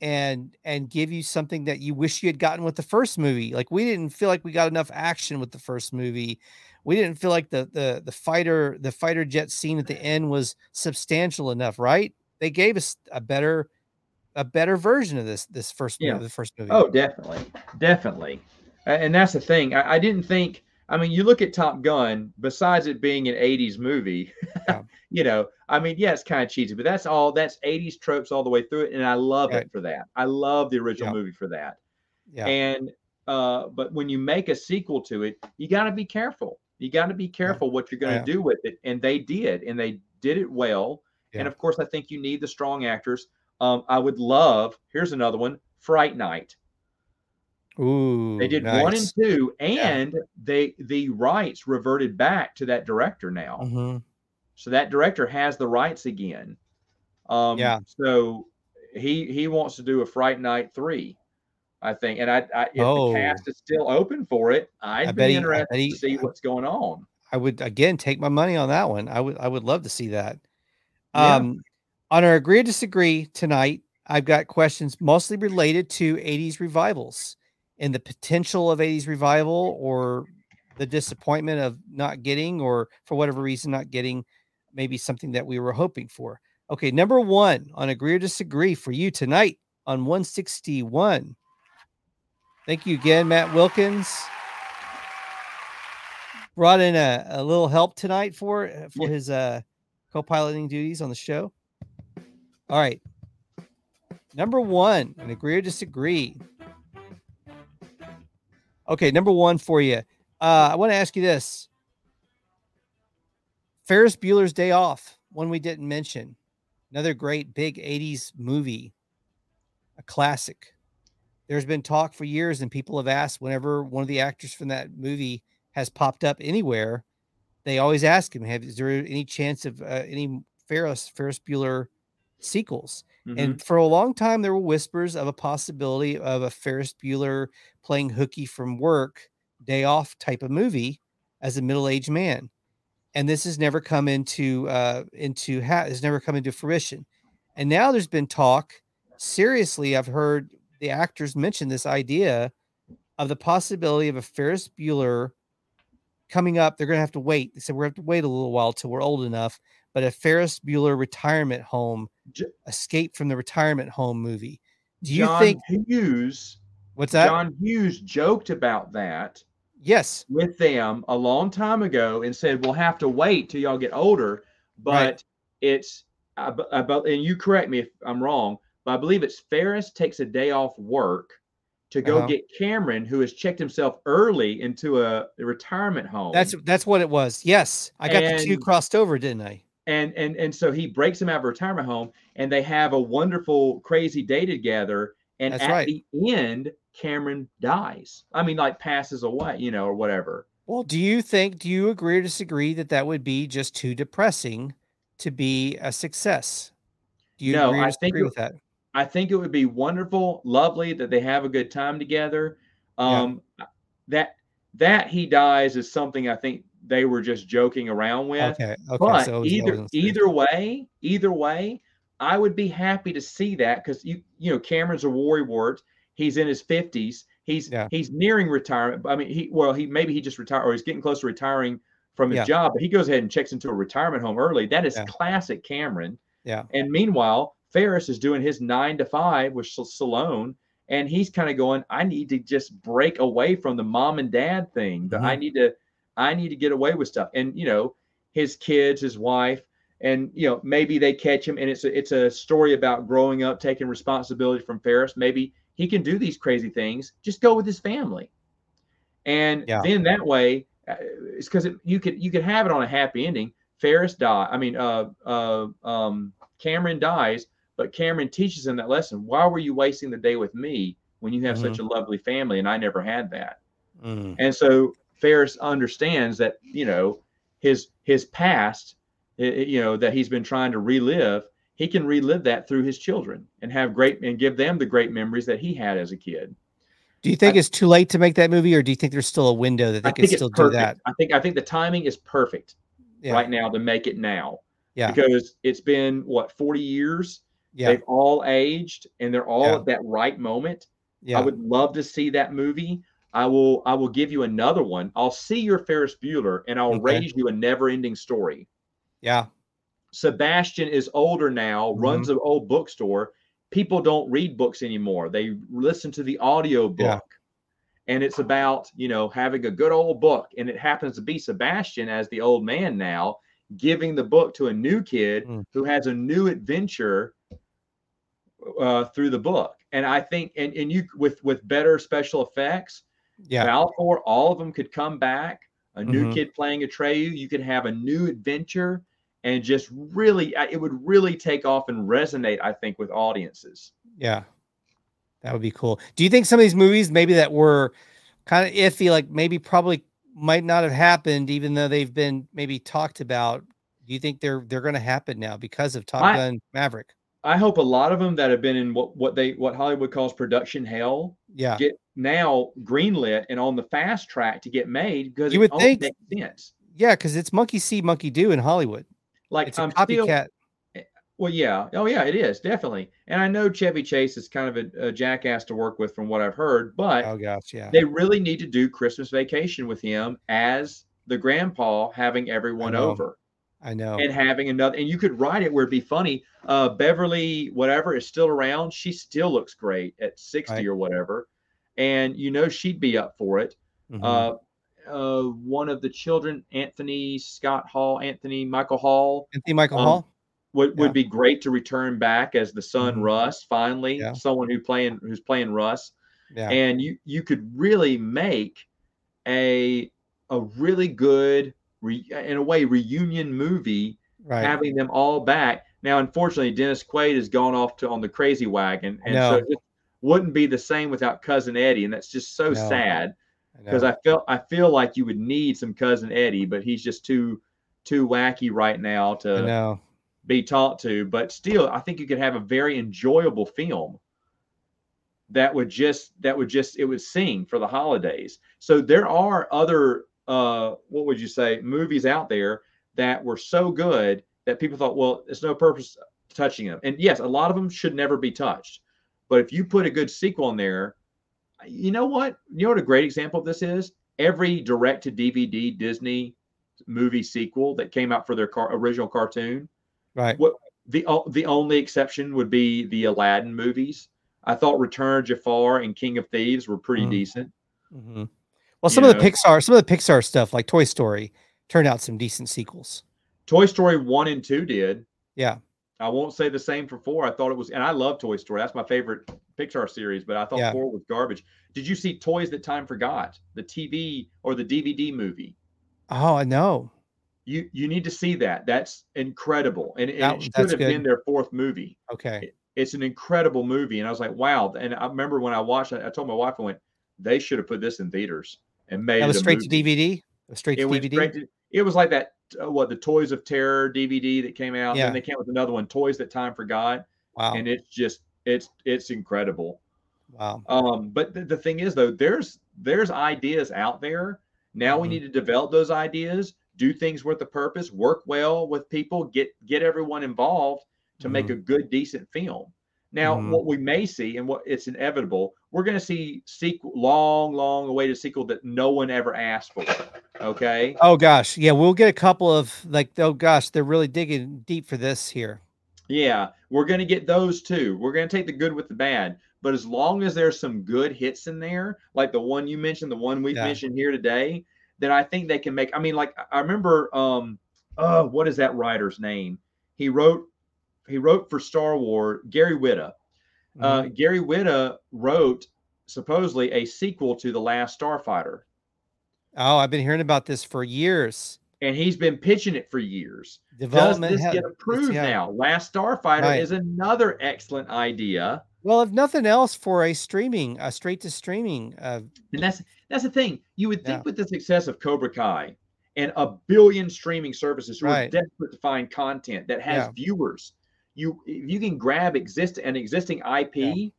and and give you something that you wish you had gotten with the first movie. Like we didn't feel like we got enough action with the first movie. We didn't feel like the the the fighter the fighter jet scene at the mm. end was substantial enough, right? They gave us a better a better version of this this first Yeah. movie, the first movie. Oh, definitely, definitely, and that's the thing. I, I didn't think. I mean, you look at Top Gun. Besides it being an '80s movie, Yeah. [laughs] you know, I mean, yeah, it's kind of cheesy, but that's all. That's '80s tropes all the way through it, and I love Right. it for that. I love the original Yeah. movie for that. yeah. And uh, but when you make a sequel to it, you got to be careful. You got to be careful what you're going to Yeah. do with it, and they did, and they did it well. And of course, I think you need the strong actors. Um, I would love. Here's another one: Fright Night. Ooh, They did one and two, and they the rights reverted back to that director now. Mhm. So that director has the rights again. Um, Yeah. So he he wants to do a Fright Night three, I think. And I, I if Oh. the cast is still open for it, I'd I be bet he- interested he- to see what's going on. I would again take my money on that one. I would I would love to see that. Yeah. Um on our agree or disagree tonight, I've got questions mostly related to 80s revivals and the potential of 80s revival or the disappointment of not getting or for whatever reason not getting maybe something that we were hoping for. Okay, number 1 on agree or disagree for you tonight on 161. Thank you again Matt Wilkins brought in a, a little help tonight for for Yeah. his uh co-piloting duties on the show. All right. Number one, and agree or disagree. Okay, number one for you. Uh, I want to ask you this. Ferris Bueller's Day Off, one we didn't mention. Another great big 80s movie, a classic. There's been talk for years, and people have asked whenever one of the actors from that movie has popped up anywhere, they always ask him, "Have is there any chance of uh, any Ferris Ferris Bueller sequels?" Mhm. And for a long time, there were whispers of a possibility of a Ferris Bueller playing hooky from work, day off type of movie as a middle-aged man. And this has never come into uh, into ha- has never come into fruition. And now there's been talk. Seriously, I've heard the actors mention this idea of the possibility of a Ferris Bueller coming up. They're going to have to wait. They said we're going to have to wait a little while till we're old enough. But a Ferris Bueller retirement home, J- escape from the retirement home movie. Do you John think Hughes? what's that? John Hughes joked about that yes. with them a long time ago and said we'll have to wait till y'all get older. But Right. it's about and you correct me if I'm wrong, but I believe it's Ferris takes a day off work to go Uh-huh. get Cameron, who has checked himself early into a, a retirement home. That's that's what it was. Yes. I got the two crossed over, didn't I? And and and so he breaks him out of retirement home and they have a wonderful crazy day together and That's at right. the end cameron dies i mean like passes away you know or whatever Well, do you think, do you agree or disagree that that would be just too depressing to be a success? Do you No, I think it- with that? i think it would be wonderful lovely that they have a good time together Yeah. um that that he dies is something i think they were just joking around with Okay. Okay. but so was- either either way either way i would be happy to see that because you you know cameron's a worrywart He's in his 50s. He's Yeah. he's nearing retirement. I mean, he well, he maybe he just retired or he's getting close to retiring from his Yeah. job, but he goes ahead and checks into a retirement home early. That is Yeah. classic Cameron. Yeah. And meanwhile, Ferris is doing his nine to five with Sloane, and he's kind of going, I need to just break away from the mom and dad thing. The- I need to, I need to get away with stuff. And you know, his kids, his wife, and you know, maybe they catch him, and it's a, it's a story about growing up, taking responsibility from Ferris. Maybe he can do these crazy things. Just go with his family, and Yeah. then that way, uh, it's because it, you could you could have it on a happy ending. Ferris die. I mean, uh, uh, um, Cameron dies, but Cameron teaches him that lesson. Why were you wasting the day with me when you have such a lovely family and I never had that? Mm. And so Ferris understands that you know his his past, i- i- you know that he's been trying to relive. He can relive that through his children and have great and give them the great memories that he had as a kid. Do you think it's too late to make that movie, or do you think there's still a window that they I it's still do that? I think I think the timing is perfect Yeah. right now to make it now. Yeah. Because it's been what 40 years. Yeah. They've all aged and they're all Yeah. at that right moment. Yeah. I would love to see that movie. I will I will give you another one. I'll see your Ferris Bueller and I'll Okay. raise you a never-ending story. yeah. Sebastian is older now, Mm-hmm. runs an old bookstore. People don't read books anymore. They listen to the audio book. Yeah. And it's about, you know, having a good old book. And it happens to be Sebastian as the old man now, giving the book to a new kid Mm. who has a new adventure uh, through the book. And I think, and, and you with with better special effects, Yeah. Falkor, all of them could come back. A new Mhm. kid playing Atreyu, you could have a new adventure, and just really, it would really take off and resonate. I think with audiences. Yeah. That would be cool. Do you think some of these movies, maybe that were kind of iffy, like maybe probably might not have happened, even though they've been maybe talked about? Do you think they're they're going to happen now because of Top I- Gun Maverick? I hope a lot of them that have been in what what they what Hollywood calls production hell Yeah. get now greenlit and on the fast track to get made because You would think- makes sense. Yeah, because it's monkey see, monkey do in Hollywood. Like It's a I'm still copycat. Eh, well, yeah. Oh, yeah, it is definitely. And I know Chevy Chase is kind of a, a jackass to work with, from what I've heard. But Oh gosh, yeah. they really need to do Christmas Vacation with him as the grandpa, having everyone over I know. and having another. And you could write it where it'd be funny. Uh, Beverly, whatever, is still around. She still looks great at sixty Right. or whatever, and you know she'd be up for it. Mhm. Uh, uh, one of the children, Anthony Scott Hall, Anthony Michael Hall, Anthony Michael um, Hall. would, Yeah. would be great to return back as the son Mhm. Russ finally Yeah. someone who playing who's playing Russ Yeah. and you you could really make a a really good re, in a way reunion movie right. having them all back now unfortunately Dennis Quaid has gone off to on the crazy wagon and so it wouldn't be the same without cousin Eddie and that's just so No. sad because. I felt I feel like you would need some cousin Eddie but he's just too too wacky right now to be taught to, but still, I think you could have a very enjoyable film that would just that would just it would sing for the holidays. So there are other uh what would you say movies out there that were so good that people thought, well, it's no purpose touching them. And yes, a lot of them should never be touched. But if you put a good sequel in there, you know what? You know what a great example of this is? Every direct to DVD Disney movie sequel that came out for their car- original cartoon Right. what the the only exception would be the Aladdin movies. I thought Return of Jafar and King of Thieves were pretty Mm. decent. hmm Well, some You of the know? Pixar, some of the Pixar stuff, like Toy Story, turned out some decent sequels. Toy Story one and two did. Yeah. I won't say the same for four. I thought it was, and I love Toy Story. That's my favorite Pixar series. But I thought Yeah. four was garbage. Did you see Toys That Time Forgot, the TV or the DVD movie? Oh, I know. You you need to see that. That's incredible, and, and That- it should have been their fourth movie. Okay. It's an incredible movie, and I was like, wow. And I remember when I watched it, I told my wife, I went, they should have put this in theaters and made That it was a straight movie. to DVD. It was straight to DVD. straight to it was like that uh, what the toys of terror dvd that came out Yeah. then they came with another one toys that time forgot wow. and it's just it's it's incredible wow. um but the, the thing is though there's there's ideas out there now we Mhm. need to develop those ideas do things with a purpose work well with people get get everyone involved to make Mhm. a good decent film now Mhm. what we may see and what it's inevitable we're going to see sequel, long, long awaited sequel that no one ever asked for. Okay. Oh gosh, yeah, we'll get a couple of like, oh gosh, they're really digging deep for this here. Yeah, we're going to get those too. We're going to take the good with the bad. But as long as there's some good hits in there, like the one you mentioned, the one we Yeah. mentioned here today, then I think they can make. I mean, like I remember, um, oh, what is that writer's name? He wrote, he wrote for Star Wars. Gary Whitta. Uh, Mhm. Gary Whitta wrote supposedly a sequel to The Last Starfighter, oh, I've been hearing about this for years. and he's been pitching it for years. Does this get approved yeah. now? Last Starfighter Right. is another excellent idea. Well, if nothing else, for a streaming, a straight to streaming. Uh, And that's that's the thing. You would think Yeah. with the success of Cobra Kai and a billion streaming services who are desperate to find content that has Yeah. viewers, you if you can grab exist an existing IP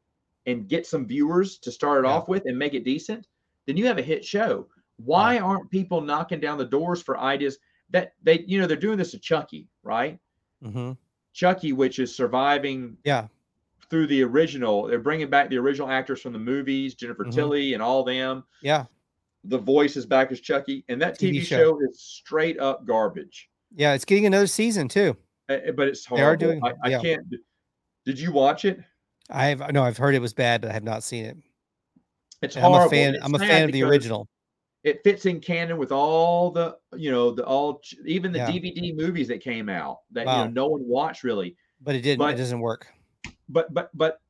and get some viewers to start it Yeah. off with and make it decent, then you have a hit show. Why aren't people knocking down the doors for ideas that they you know they're doing this to Chucky, right? mhm. Chucky, which is surviving Yeah, through the original. They're bringing back the original actors from the movies, Jennifer Mhm. Tilly and all them yeah, the voice is back as Chucky, and that TV TV, show. show. is straight up garbage. yeah. It's getting another season too. But it's They are doing- I, I yeah. can't. Did you watch it? I've no, I've heard it was bad, but I have not seen it. It's And I'm horrible. a fan. It's I'm a fan of the original. It fits in canon with all the you know the all even the Yeah. DVD movies that came out that Wow. you know no one watched really. But it didn't. but- it doesn't work. But but but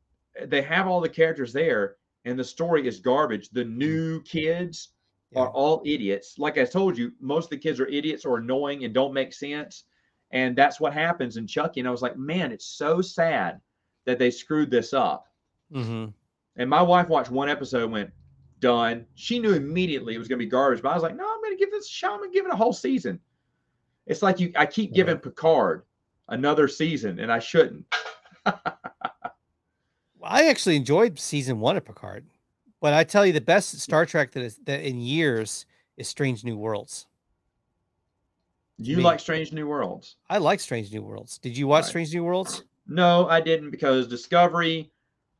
they have all the characters there, and the story is garbage. The mm-hmm. new kids. Yeah. are all idiots. Like I told you, most of the kids are idiots or annoying and don't make sense. And that's what happens in Chucky. And I was like, man, it's so sad that they screwed this up. hmm And my wife watched one episode and went, done. She knew immediately it was going to be garbage, but I was like, no, I'm going to give this a shot. I'm going to give it a whole season. It's like you, I keep Yeah. giving Picard another season, and I shouldn't. [laughs] I actually enjoyed season one of Picard, but I tell you, the best Star Trek that is that in years is Strange New Worlds. You me. like Strange New Worlds? I like Strange New Worlds. Did you watch Right. Strange New Worlds? No, I didn't because Discovery.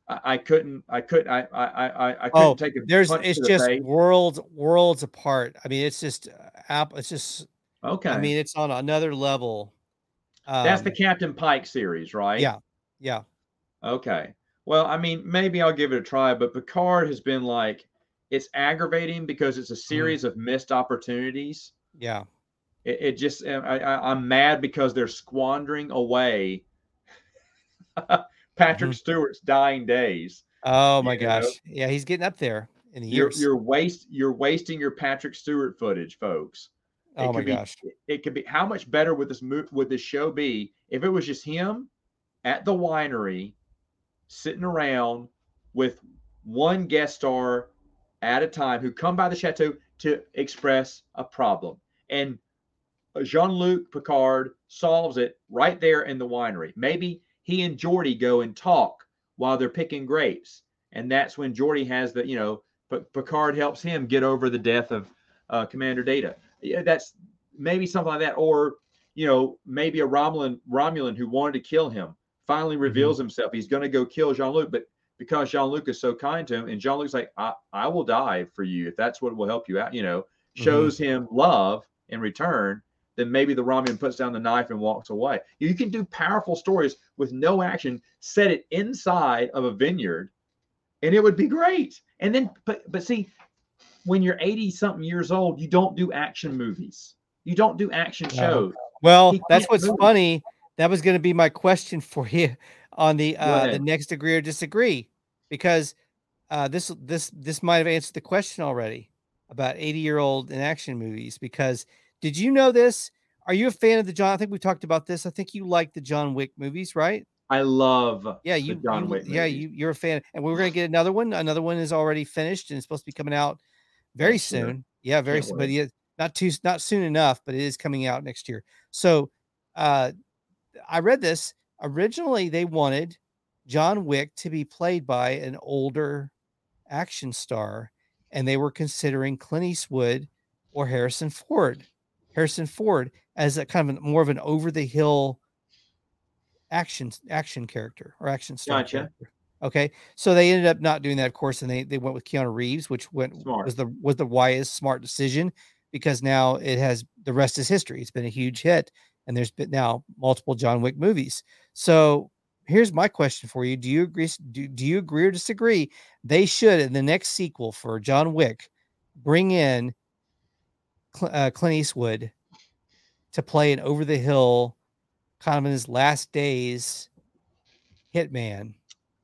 I, I couldn't. I couldn't. I. I. I. I couldn't Oh, take a There's it's the just worlds worlds apart. I mean, it's just uh, app. It's just. Okay. I mean, it's on another level. that's the Um, Captain Pike series, right? Yeah. yeah. Okay. Well, I mean, maybe I'll give it a try, but Picard has been like, it's aggravating because it's a Mm-hmm. series of missed opportunities. Yeah. It, it just, I, I, I'm mad because they're squandering away [laughs] Patrick Mhm. Stewart's dying days. Oh my You know? gosh. Yeah, he's getting up there in the You're, years. you're waste, you're wasting your Patrick Stewart footage, folks. It oh my be- gosh. it could be how much better would this mo- would this show be if it was just him at the winery sitting around with one guest star at a time who come by the chateau to express a problem and Jean-Luc Picard solves it right there in the winery. Maybe he and Geordi go and talk while they're picking grapes, and that's when Geordi has the you know Picard helps him get over the death of uh, Commander Data. Yeah, that's maybe something like that, or you know maybe a Romulan Romulan who wanted to kill him finally reveals himself. He's going to go kill Jean-Luc, but because Jean-Luc is so kind to him, and Jean-Luc's like, I, I will die for you if that's what will help you out. You know, shows him love in return then maybe the Romulan puts down the knife and walks away. You can do powerful stories with no action, set it inside of a vineyard, and it would be great. And then, but but see, when you're 80 something years old, you don't do action movies. You don't do action shows. Well, He that's what's move. funny. That was going to be my question [laughs] for you on the uh, the next agree or disagree, because uh, this this this might have answered the question already about 80 year old in action movies. Because did you know this? Are you a fan of the John? I think we talked about this. I think you like the John Wick movies, right? I love Yeah, the you, John you- Wick. yeah, movies. you you're a fan, and we're gonna [sighs] get another one. Another one is already finished and it's supposed to be coming out very Next year. soon. Yeah, very Can't soon, but yeah, not too not soon enough, but it is coming out next year. So, uh, I read this originally. They wanted John Wick to be played by an older action star, and they were considering Clint Eastwood or Harrison Ford. Harrison Ford as a kind of an, more of an over the hill action action character or action star Gotcha. character. Okay, so they ended up not doing that, of course, and they they went with Keanu Reeves, which went Smart. was the was the wisest smart decision because now it has the rest is history. It's been a huge hit, and there's been now multiple John Wick movies. So here's my question for you: Do you agree? Do, do you agree or disagree? They should in the next sequel for John Wick bring in Cl- uh, Clint Eastwood to play an over the hill, kind of in his last days, hitman.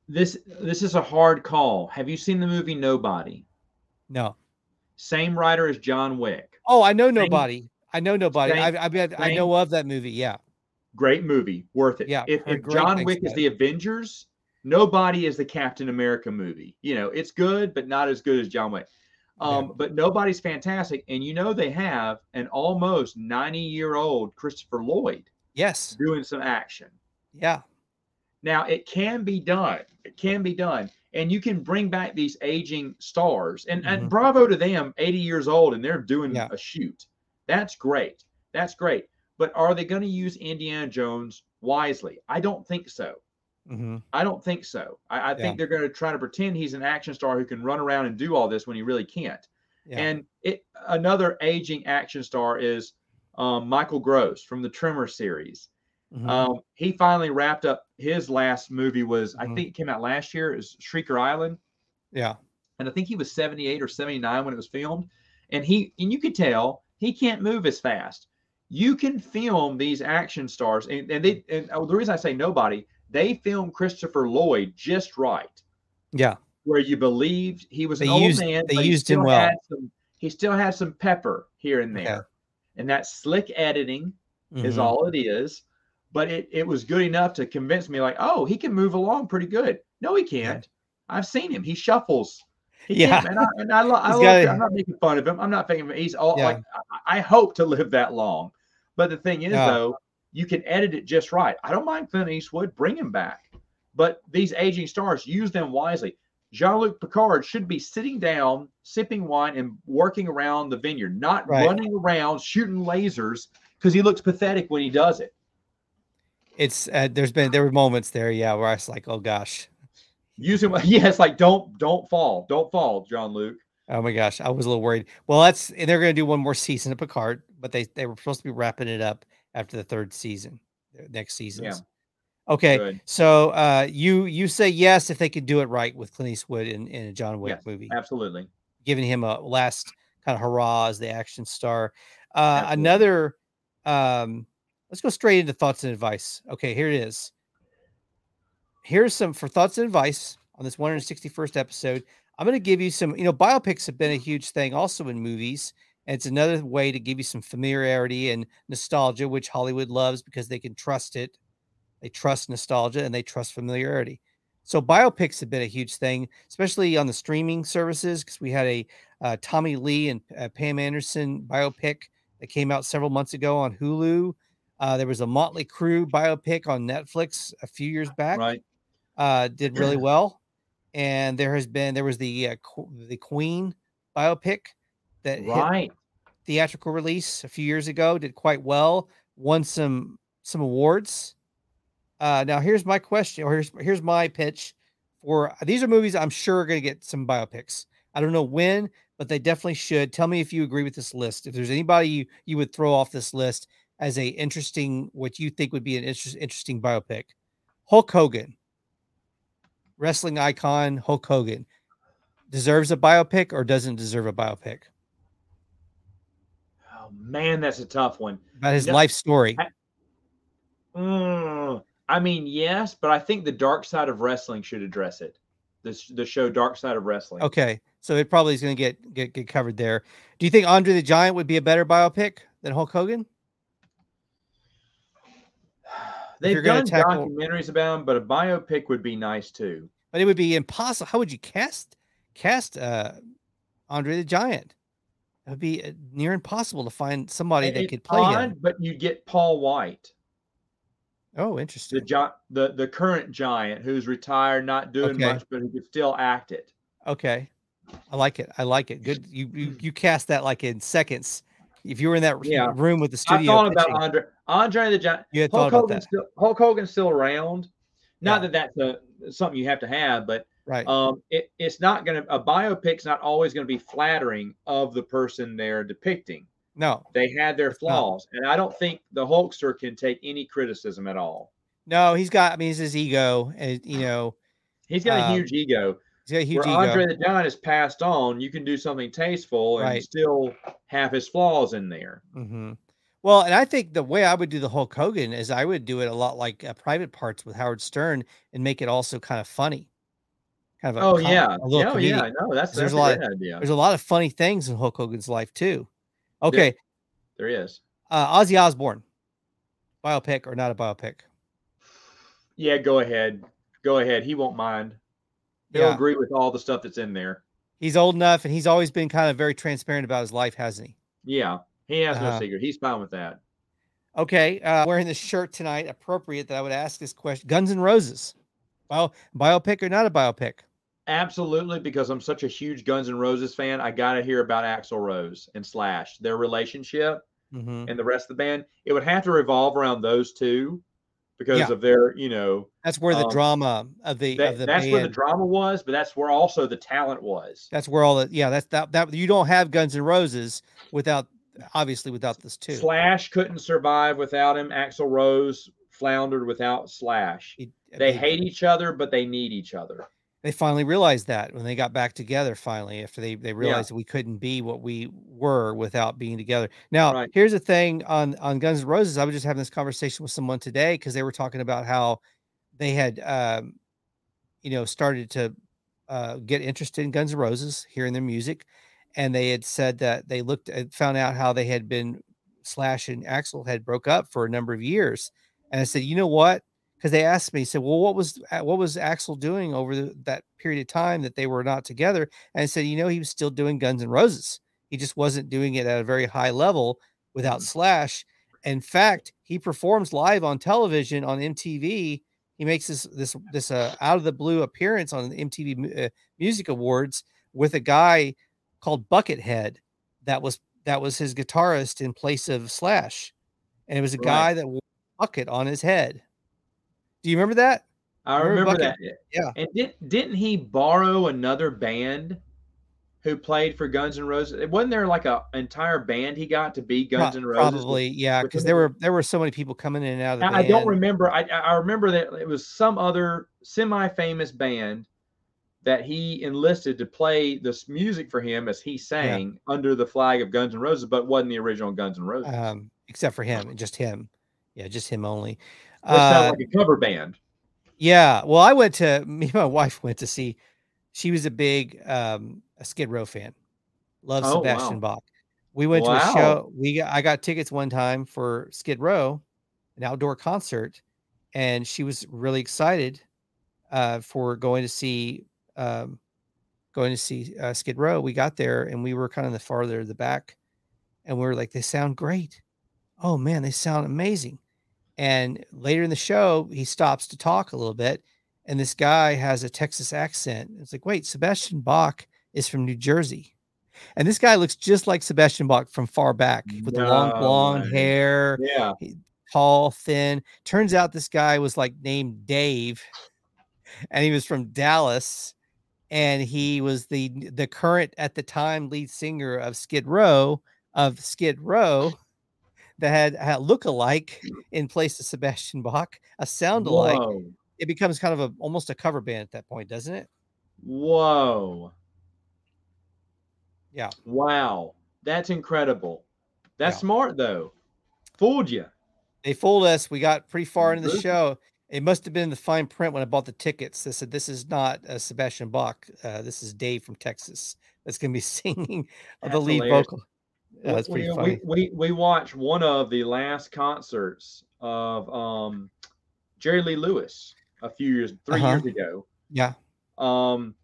This this is a hard call. Have you seen the movie Nobody? No. Same writer as John Wick. Oh, I know nobody. I know nobody. Same- I, I mean, I same- know of that movie. Yeah. Great movie, worth it. Yeah, If, if John Wick is the Avengers, Nobody is the Captain America movie. You know, it's good, but not as good as John Wick. Um, But Nobody's fantastic, and you know they have an almost ninety-year-old Christopher Lloyd Yes. doing some action. Yeah. Now it can be done. It can be done. And you can bring back these aging stars. And, Mhm. and bravo to them, 80 years old, and they're doing Yeah. a shoot. That's great. That's great. But are they going to use Indiana Jones wisely? I don't think so. Hmm I don't think so. I, I Yeah. think they're going to try to pretend he's an action star who can run around and do all this when he really can't. Yeah. And it another aging action star is um, Michael Gross from the Tremors series. Mhm. Um, he finally wrapped up his last movie was I Mhm. think it came out last year. Was Shrieker Island, yeah. and I think he was 78 or 79 when it was filmed. And he and you could tell he can't move as fast. You can film these action stars, and, and they and oh, the reason I say nobody, they filmed Christopher Lloyd just right, Yeah. where you believed he was an They old used- man. they used him well. Some, he still had some pepper here and there, and that slick editing is Mhm. all it is. But it, it was good enough to convince me, like, oh, he can move along pretty good. No, he can't. I've seen him. He shuffles. He Yeah. and I, and I, lo- [laughs] I love gotta, I'm not making fun of him. I'm not thinking he's all Yeah. like. I, I hope to live that long. But the thing is, Yeah. though, you can edit it just right. I don't mind Clint Eastwood. Bring him back. But these aging stars, use them wisely. Jean-Luc Picard should be sitting down, sipping wine, and working around the vineyard, not Right. running around shooting lasers because he looks pathetic when he does it. It's uh, there's been there were moments there, yeah, where I was like, oh gosh, Use him. [laughs] Yeah, it's like don't don't fall, don't fall, John Luke. oh my gosh, I was a little worried. Well, that's and they're gonna do one more season of Picard, but they they were supposed to be wrapping it up after the third season, next season's. Okay, Good. so uh, you you say yes if they could do it right with Clint Eastwood in, in a John Wick Yes, movie, Absolutely. giving him a last kind of hurrah as the action star. Uh, another, um, let's go straight into thoughts and advice. Okay, here it is. Here's some for thoughts and advice on this 161st episode. I'm going to give you some, you know, biopics have been a huge thing also in movies. And it's another way to give you some familiarity and nostalgia, which Hollywood loves because they can trust it. They trust nostalgia and they trust familiarity. So biopics have been a huge thing, especially on the streaming services, because we had a uh, Tommy Lee and uh, Pam Anderson biopic that came out several months ago on Hulu. Uh, there was a Motley Crue biopic on Netflix a few years back. Right. Uh, did really [clears throat] well, and there has been there was the uh, the Queen biopic that Right. theatrical release a few years ago. Did quite well. Won some some awards. Uh, now here's my question, or here's here's my pitch for these are movies I'm sure are going to get some biopics. I don't know when, but they definitely should. Tell me if you agree with this list. If there's anybody you you would throw off this list as a interesting, what you think would be an interest, interesting biopic, Hulk Hogan, wrestling icon Hulk Hogan, deserves a biopic or doesn't deserve a biopic Oh man, that's a tough one. about his No, life story. I- Mm, I mean, yes, but I think the dark side of wrestling should address it. The, the show Dark Side of Wrestling. Okay, so it probably is going to get, get get covered there. Do you think Andre the Giant would be a better biopic than Hulk Hogan? They've done tackle- documentaries about him, but a biopic would be nice too. But it would be impossible. How would you cast cast uh, Andre the Giant? It would be uh, near impossible to find somebody that could play odd, him. but you get Paul Wight, Oh, interesting. the gi- the the current giant who's retired, not doing Okay. much, but who could still act it. Okay, I like it. I like it. Good. You you, you cast that like in seconds. If you were in that Yeah. room with the studio, I thought about pitching, Andre Andre the Giant. you had Hulk thought about Hogan's that. still Hulk Hogan's still around. Not Yeah. that that's a something you have to have, but Right. um, it, it's not going to a biopic's not always going to be flattering of the person they're depicting. no. They had their flaws, and I don't think the Hulkster can take any criticism at all. No, he's got. I mean, it's his ego, and you [sighs] know, He's got a Um, huge ego. he's got a huge Where ego. Andre the Giant is passed on, you can do something tasteful and Right. still have his flaws in there. hmm Well, and I think the way I would do the Hulk Hogan is I would do it a lot like uh, Private Parts with Howard Stern and make it also kind of funny. Kind of a Oh yeah, a little oh yeah, no, that's that's a a lot great idea. There's a lot of funny things in Hulk Hogan's life too. Okay, There is. uh, Ozzy Osbourne, biopic or not a biopic? Yeah, go ahead, go ahead. He won't mind. He'll Yeah. agree with all the stuff that's in there. He's old enough, and he's always been kind of very transparent about his life, hasn't he? Yeah, he has Uh-huh. no secret. He's fine with that. Okay, uh, wearing this shirt tonight, appropriate that I would ask this question: Guns and Roses, bio biopic or not a biopic? Absolutely, because I'm such a huge Guns N' Roses fan, I got to hear about Axl Rose and Slash, their relationship, hmm and the rest of the band. It would have to revolve around those two because Yeah. of their, you know, That's where the Um, drama of the that, of the that's band. where the drama was, but that's where also the talent was. That's where all the yeah. That's that that you don't have Guns N' Roses without obviously without this too. Slash couldn't survive without him. Axl Rose floundered without Slash. He- They hate each other, but they need each other. They finally realized that when they got back together. Finally, after they they realized that we couldn't be what we were without being together. Now, Right. here's the thing on on Guns N' Roses. I was just having this conversation with someone today because they were talking about how they had um, you know started to uh, get interested in Guns N' Roses, hearing their music, and they had said that they looked at found out how they had been Slash and Axl had broke up for a number of years, and I said, you know what? Because they asked me, said, well, what was uh, what was Axl doing over the, that period of time that they were not together? And I said, you know, he was still doing Guns and Roses. He just wasn't doing it at a very high level without Slash. In fact, he performs live on television on MTV. He makes this this this uh, out of the blue appearance on the MTV uh, Music Awards with a guy called Buckethead that was that was his guitarist in place of Slash, and it was a Right. guy that wore a bucket on his head. Do you remember that? I Remember remember that. yeah. And did, didn't he borrow another band who played for Guns N' Roses? Wasn't there like a entire band he got to be Pro- Guns N' Roses? Probably, yeah, because there were there were so many people coming in and out of the I, I don't remember. I, I remember that it was some other semi-famous band that he enlisted to play this music for him as he sang under the flag of Guns N' Roses, but wasn't the original Guns N' Roses. um, except for him, just him. Yeah, just him only. Uh, like a cover band. yeah, well, I went to [laughs] me and my wife went to see. She was a big um, a Skid Row fan. Loves Oh, Sebastian wow. Bach. We went to a show. We got, I got tickets one time for Skid Row, an outdoor concert, and she was really excited uh, for going to see um, going to see uh, Skid Row. We got there and we were kind of the farther the back, and we were like, they sound great. Oh man, they sound amazing. And later in the show, he stops to talk a little bit, and this guy has a Texas accent. It's like, wait, Sebastian Bach is from New Jersey. And this guy looks just like Sebastian Bach from far back with the long No blonde hair, Yeah. tall, thin. Turns out this guy was like named Dave, and he was from Dallas, and he was the the current at the time lead singer of Skid Row of Skid Row that had a look-alike in place of Sebastian Bach, a sound alike. Whoa. It becomes kind of a almost a cover band at that point, doesn't it? Whoa. Yeah. Wow. That's incredible. That's Yeah. smart though. Fooled you. They fooled us. We got pretty far into the show. It must have been in the fine print when I bought the tickets. They said this is not uh, Sebastian Bach. Uh, this is Dave from Texas. That's going to be [laughs] singing uh, the lead hilarious. vocal. Yeah, that's pretty we, funny. We, we we watched one of the last concerts of um Jerry Lee Lewis a few years, 3 Uh-huh. years ago. yeah. Um,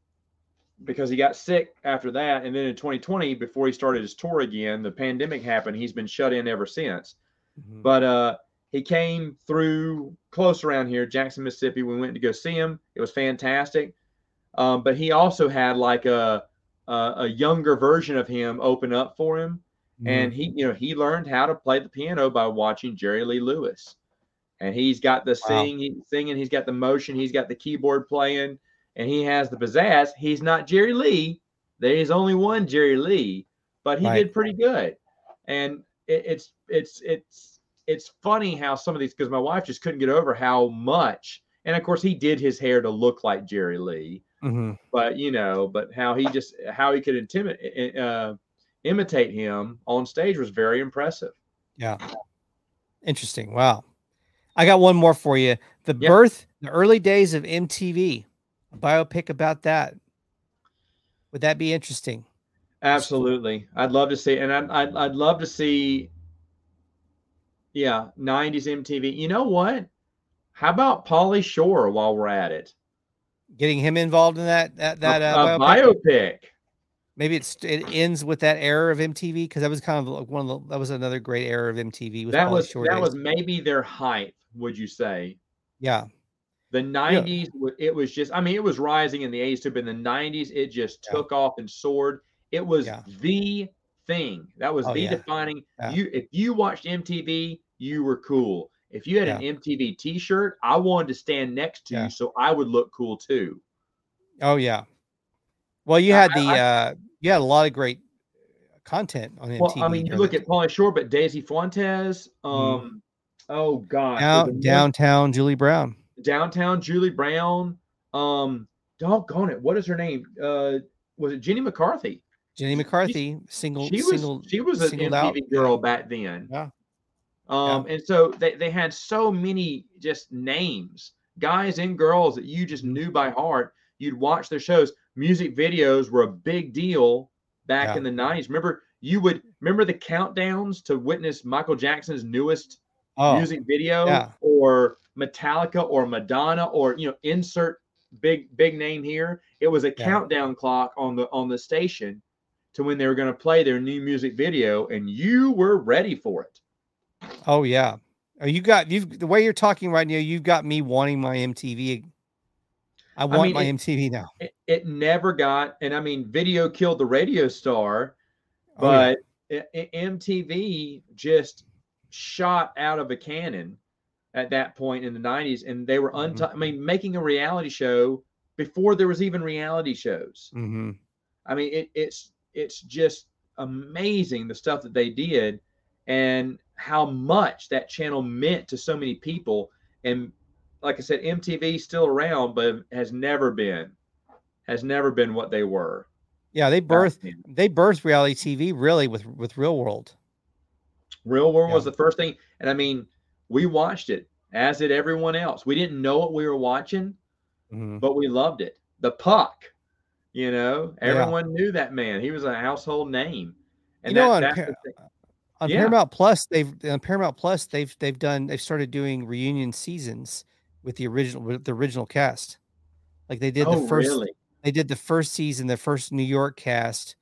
because he got sick after that, and then in 2020, before he started his tour again, the pandemic happened. He's been shut in ever since. Mhm. But uh, he came through close around here, Jackson, Mississippi. We went to go see him. It was fantastic. Um, but he also had like a, a a younger version of him open up for him, and Mhm. he you know he learned how to play the piano by watching Jerry Lee Lewis, and he's got the Wow. sing, he's singing, he's got the motion, he's got the keyboard playing, and he has the pizzazz. He's not Jerry Lee. There is only one Jerry Lee, but he Right. did pretty good. And it, it's it's it's it's funny how some of these because my wife just couldn't get over how much, and of course he did his hair to look like Jerry Lee, Mhm. but you know, but how he just how he could intimidate uh, imitate him on stage was very impressive. Yeah. Interesting. Wow. I got one more for you. The Yeah. birth, the early days of MTV, a biopic about that. Would that be interesting? Absolutely, I'd love to see, and I'd I'd, I'd love to see. Yeah, '90s MTV. You know what? How about Pauly Shore while we're at it? Getting him involved in that that that a, uh, a biopic? biopic. Maybe it's it ends with that era of MTV because that was kind of like one of the that was another great era of MTV. Was That was that days. was maybe their height. Would you say? yeah The '90s, wa- it was just. I mean, it was rising in the '80s too, but in the '90s, it just Yeah. took off and soared. It was Yeah. the thing. That was Oh, the yeah. defining. Yeah. You, if you watched MTV, you were cool. If you had an MTV T-shirt, I wanted to stand next to Yeah. you so I would look cool too. oh yeah. Well, you had I- the uh you had a lot of great content on MTV. Well, I mean, you look at Pauly Shore, but Daisy Fuentes. Um, oh God, down, downtown Julie Brown. downtown Julie Brown. Um, doggone it, what is her name? Uh, was it Jenny McCarthy? Jenny McCarthy, single, she was single. she was an MTV out. girl back then. Yeah. Um, and so they, they had so many just names, guys and girls that you just knew by heart. You'd watch their shows. Music videos were a big deal back Yeah. in the 90s. Remember, you would remember the countdowns to witness Michael Jackson's newest Oh, music video yeah. or Metallica or Madonna or you know insert big big name here. It was a Yeah. countdown clock on the on the station to when they were going to play their new music video, and you were ready for it. oh yeah. Oh, you got you the way you're talking right now. You've got me wanting my MTV. I want mean, my it- MTV now. It, it never got, and I mean, video killed the radio star, Oh, yeah. but I- I- MTV just shot out of a cannon at that point in the 90s, and they were Mhm. I mean, making a reality show before there was even reality shows. hmm I mean, it, it's it's just amazing the stuff that they did, and how much that channel meant to so many people. And like I said, MTV still around, but has never been has never been what they were. Yeah, they birthed they birthed reality TV really with with Real World. Real World was the first thing, and I mean, we watched it as did everyone else. We didn't know what we were watching, Mhm. but we loved it. The Puck, you know, Yeah. everyone knew that man. He was a household name. And You know, on Par- On Yeah. Paramount Plus, they've on Paramount Plus they've they've done they've started doing reunion seasons with the original with the original cast. Like they did oh, the first really? they did the first season, the first New York cast.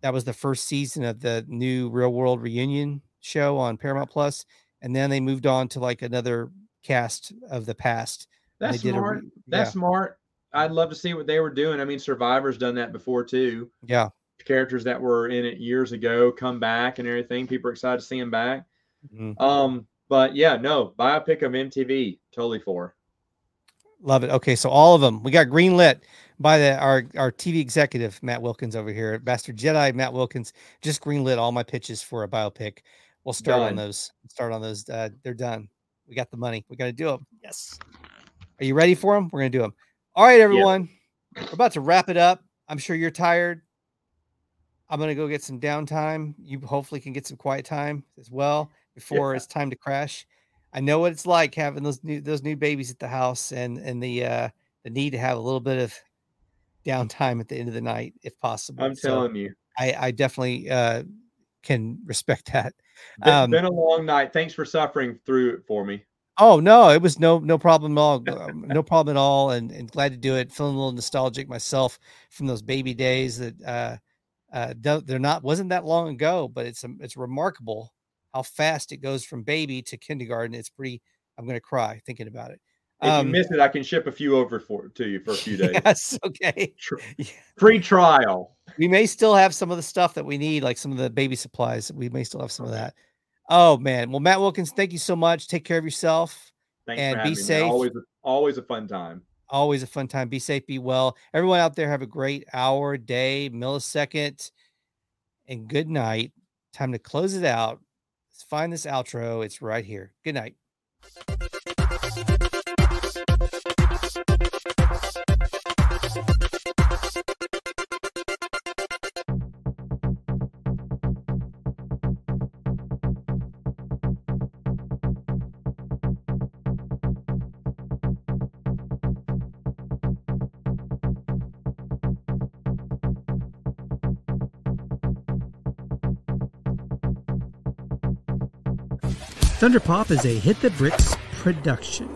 That was the first season of the new Real World reunion show on Paramount Plus, and then they moved on to like another cast of the past. That's a smart. re- That's yeah. smart. I'd love to see what they were doing. I mean, Survivor's done that before too. Yeah. Characters that were in it years ago come back and everything. People are excited to see them back. Mhm. Um, but yeah, no biopic of MTV, totally for. Love it. Okay, so all of them we got green lit by the our our TV executive Matt Wilkins over here, Master Jedi Matt Wilkins. Just greenlit all my pitches for a biopic. We'll start on those. Start on those. Uh, they're done. We got the money. We got to do them. Yes. Are you ready for them? We're gonna do them. All right, everyone. We're about to wrap it up. I'm sure you're tired. I'm gonna go get some downtime. You hopefully can get some quiet time as well before Yeah. it's time to crash. I know what it's like having those new those new babies at the house and and the uh the need to have a little bit of downtime at the end of the night if possible. I'm So telling you, I I definitely uh can respect that. been, Um, been a long night. Thanks for suffering through it for me. Oh no, it was no no problem at all. [laughs] um, no problem at all, and, and glad to do it. Feeling a little nostalgic myself from those baby days that uh, uh, they're not wasn't that long ago, but it's um, it's remarkable how fast it goes from baby to kindergarten. It's pretty. I'm going to cry thinking about it. If um, you miss it, I can ship a few over for to you for a [laughs] few days. Yes, okay. Tr- [laughs] free trial. We may still have some of the stuff that we need, like some of the baby supplies. We may still have some of that. Oh man. Well, Matt Wilkins, thank you so much. Take care of yourself Thanks and be safe. Always, always a fun time. Always a fun time. Be safe. Be well. Everyone out there, have a great hour, day, millisecond, and good night. Time to close it out find this outro. It's right here. Good night. Thunder Pop is a Hit the Bricks production.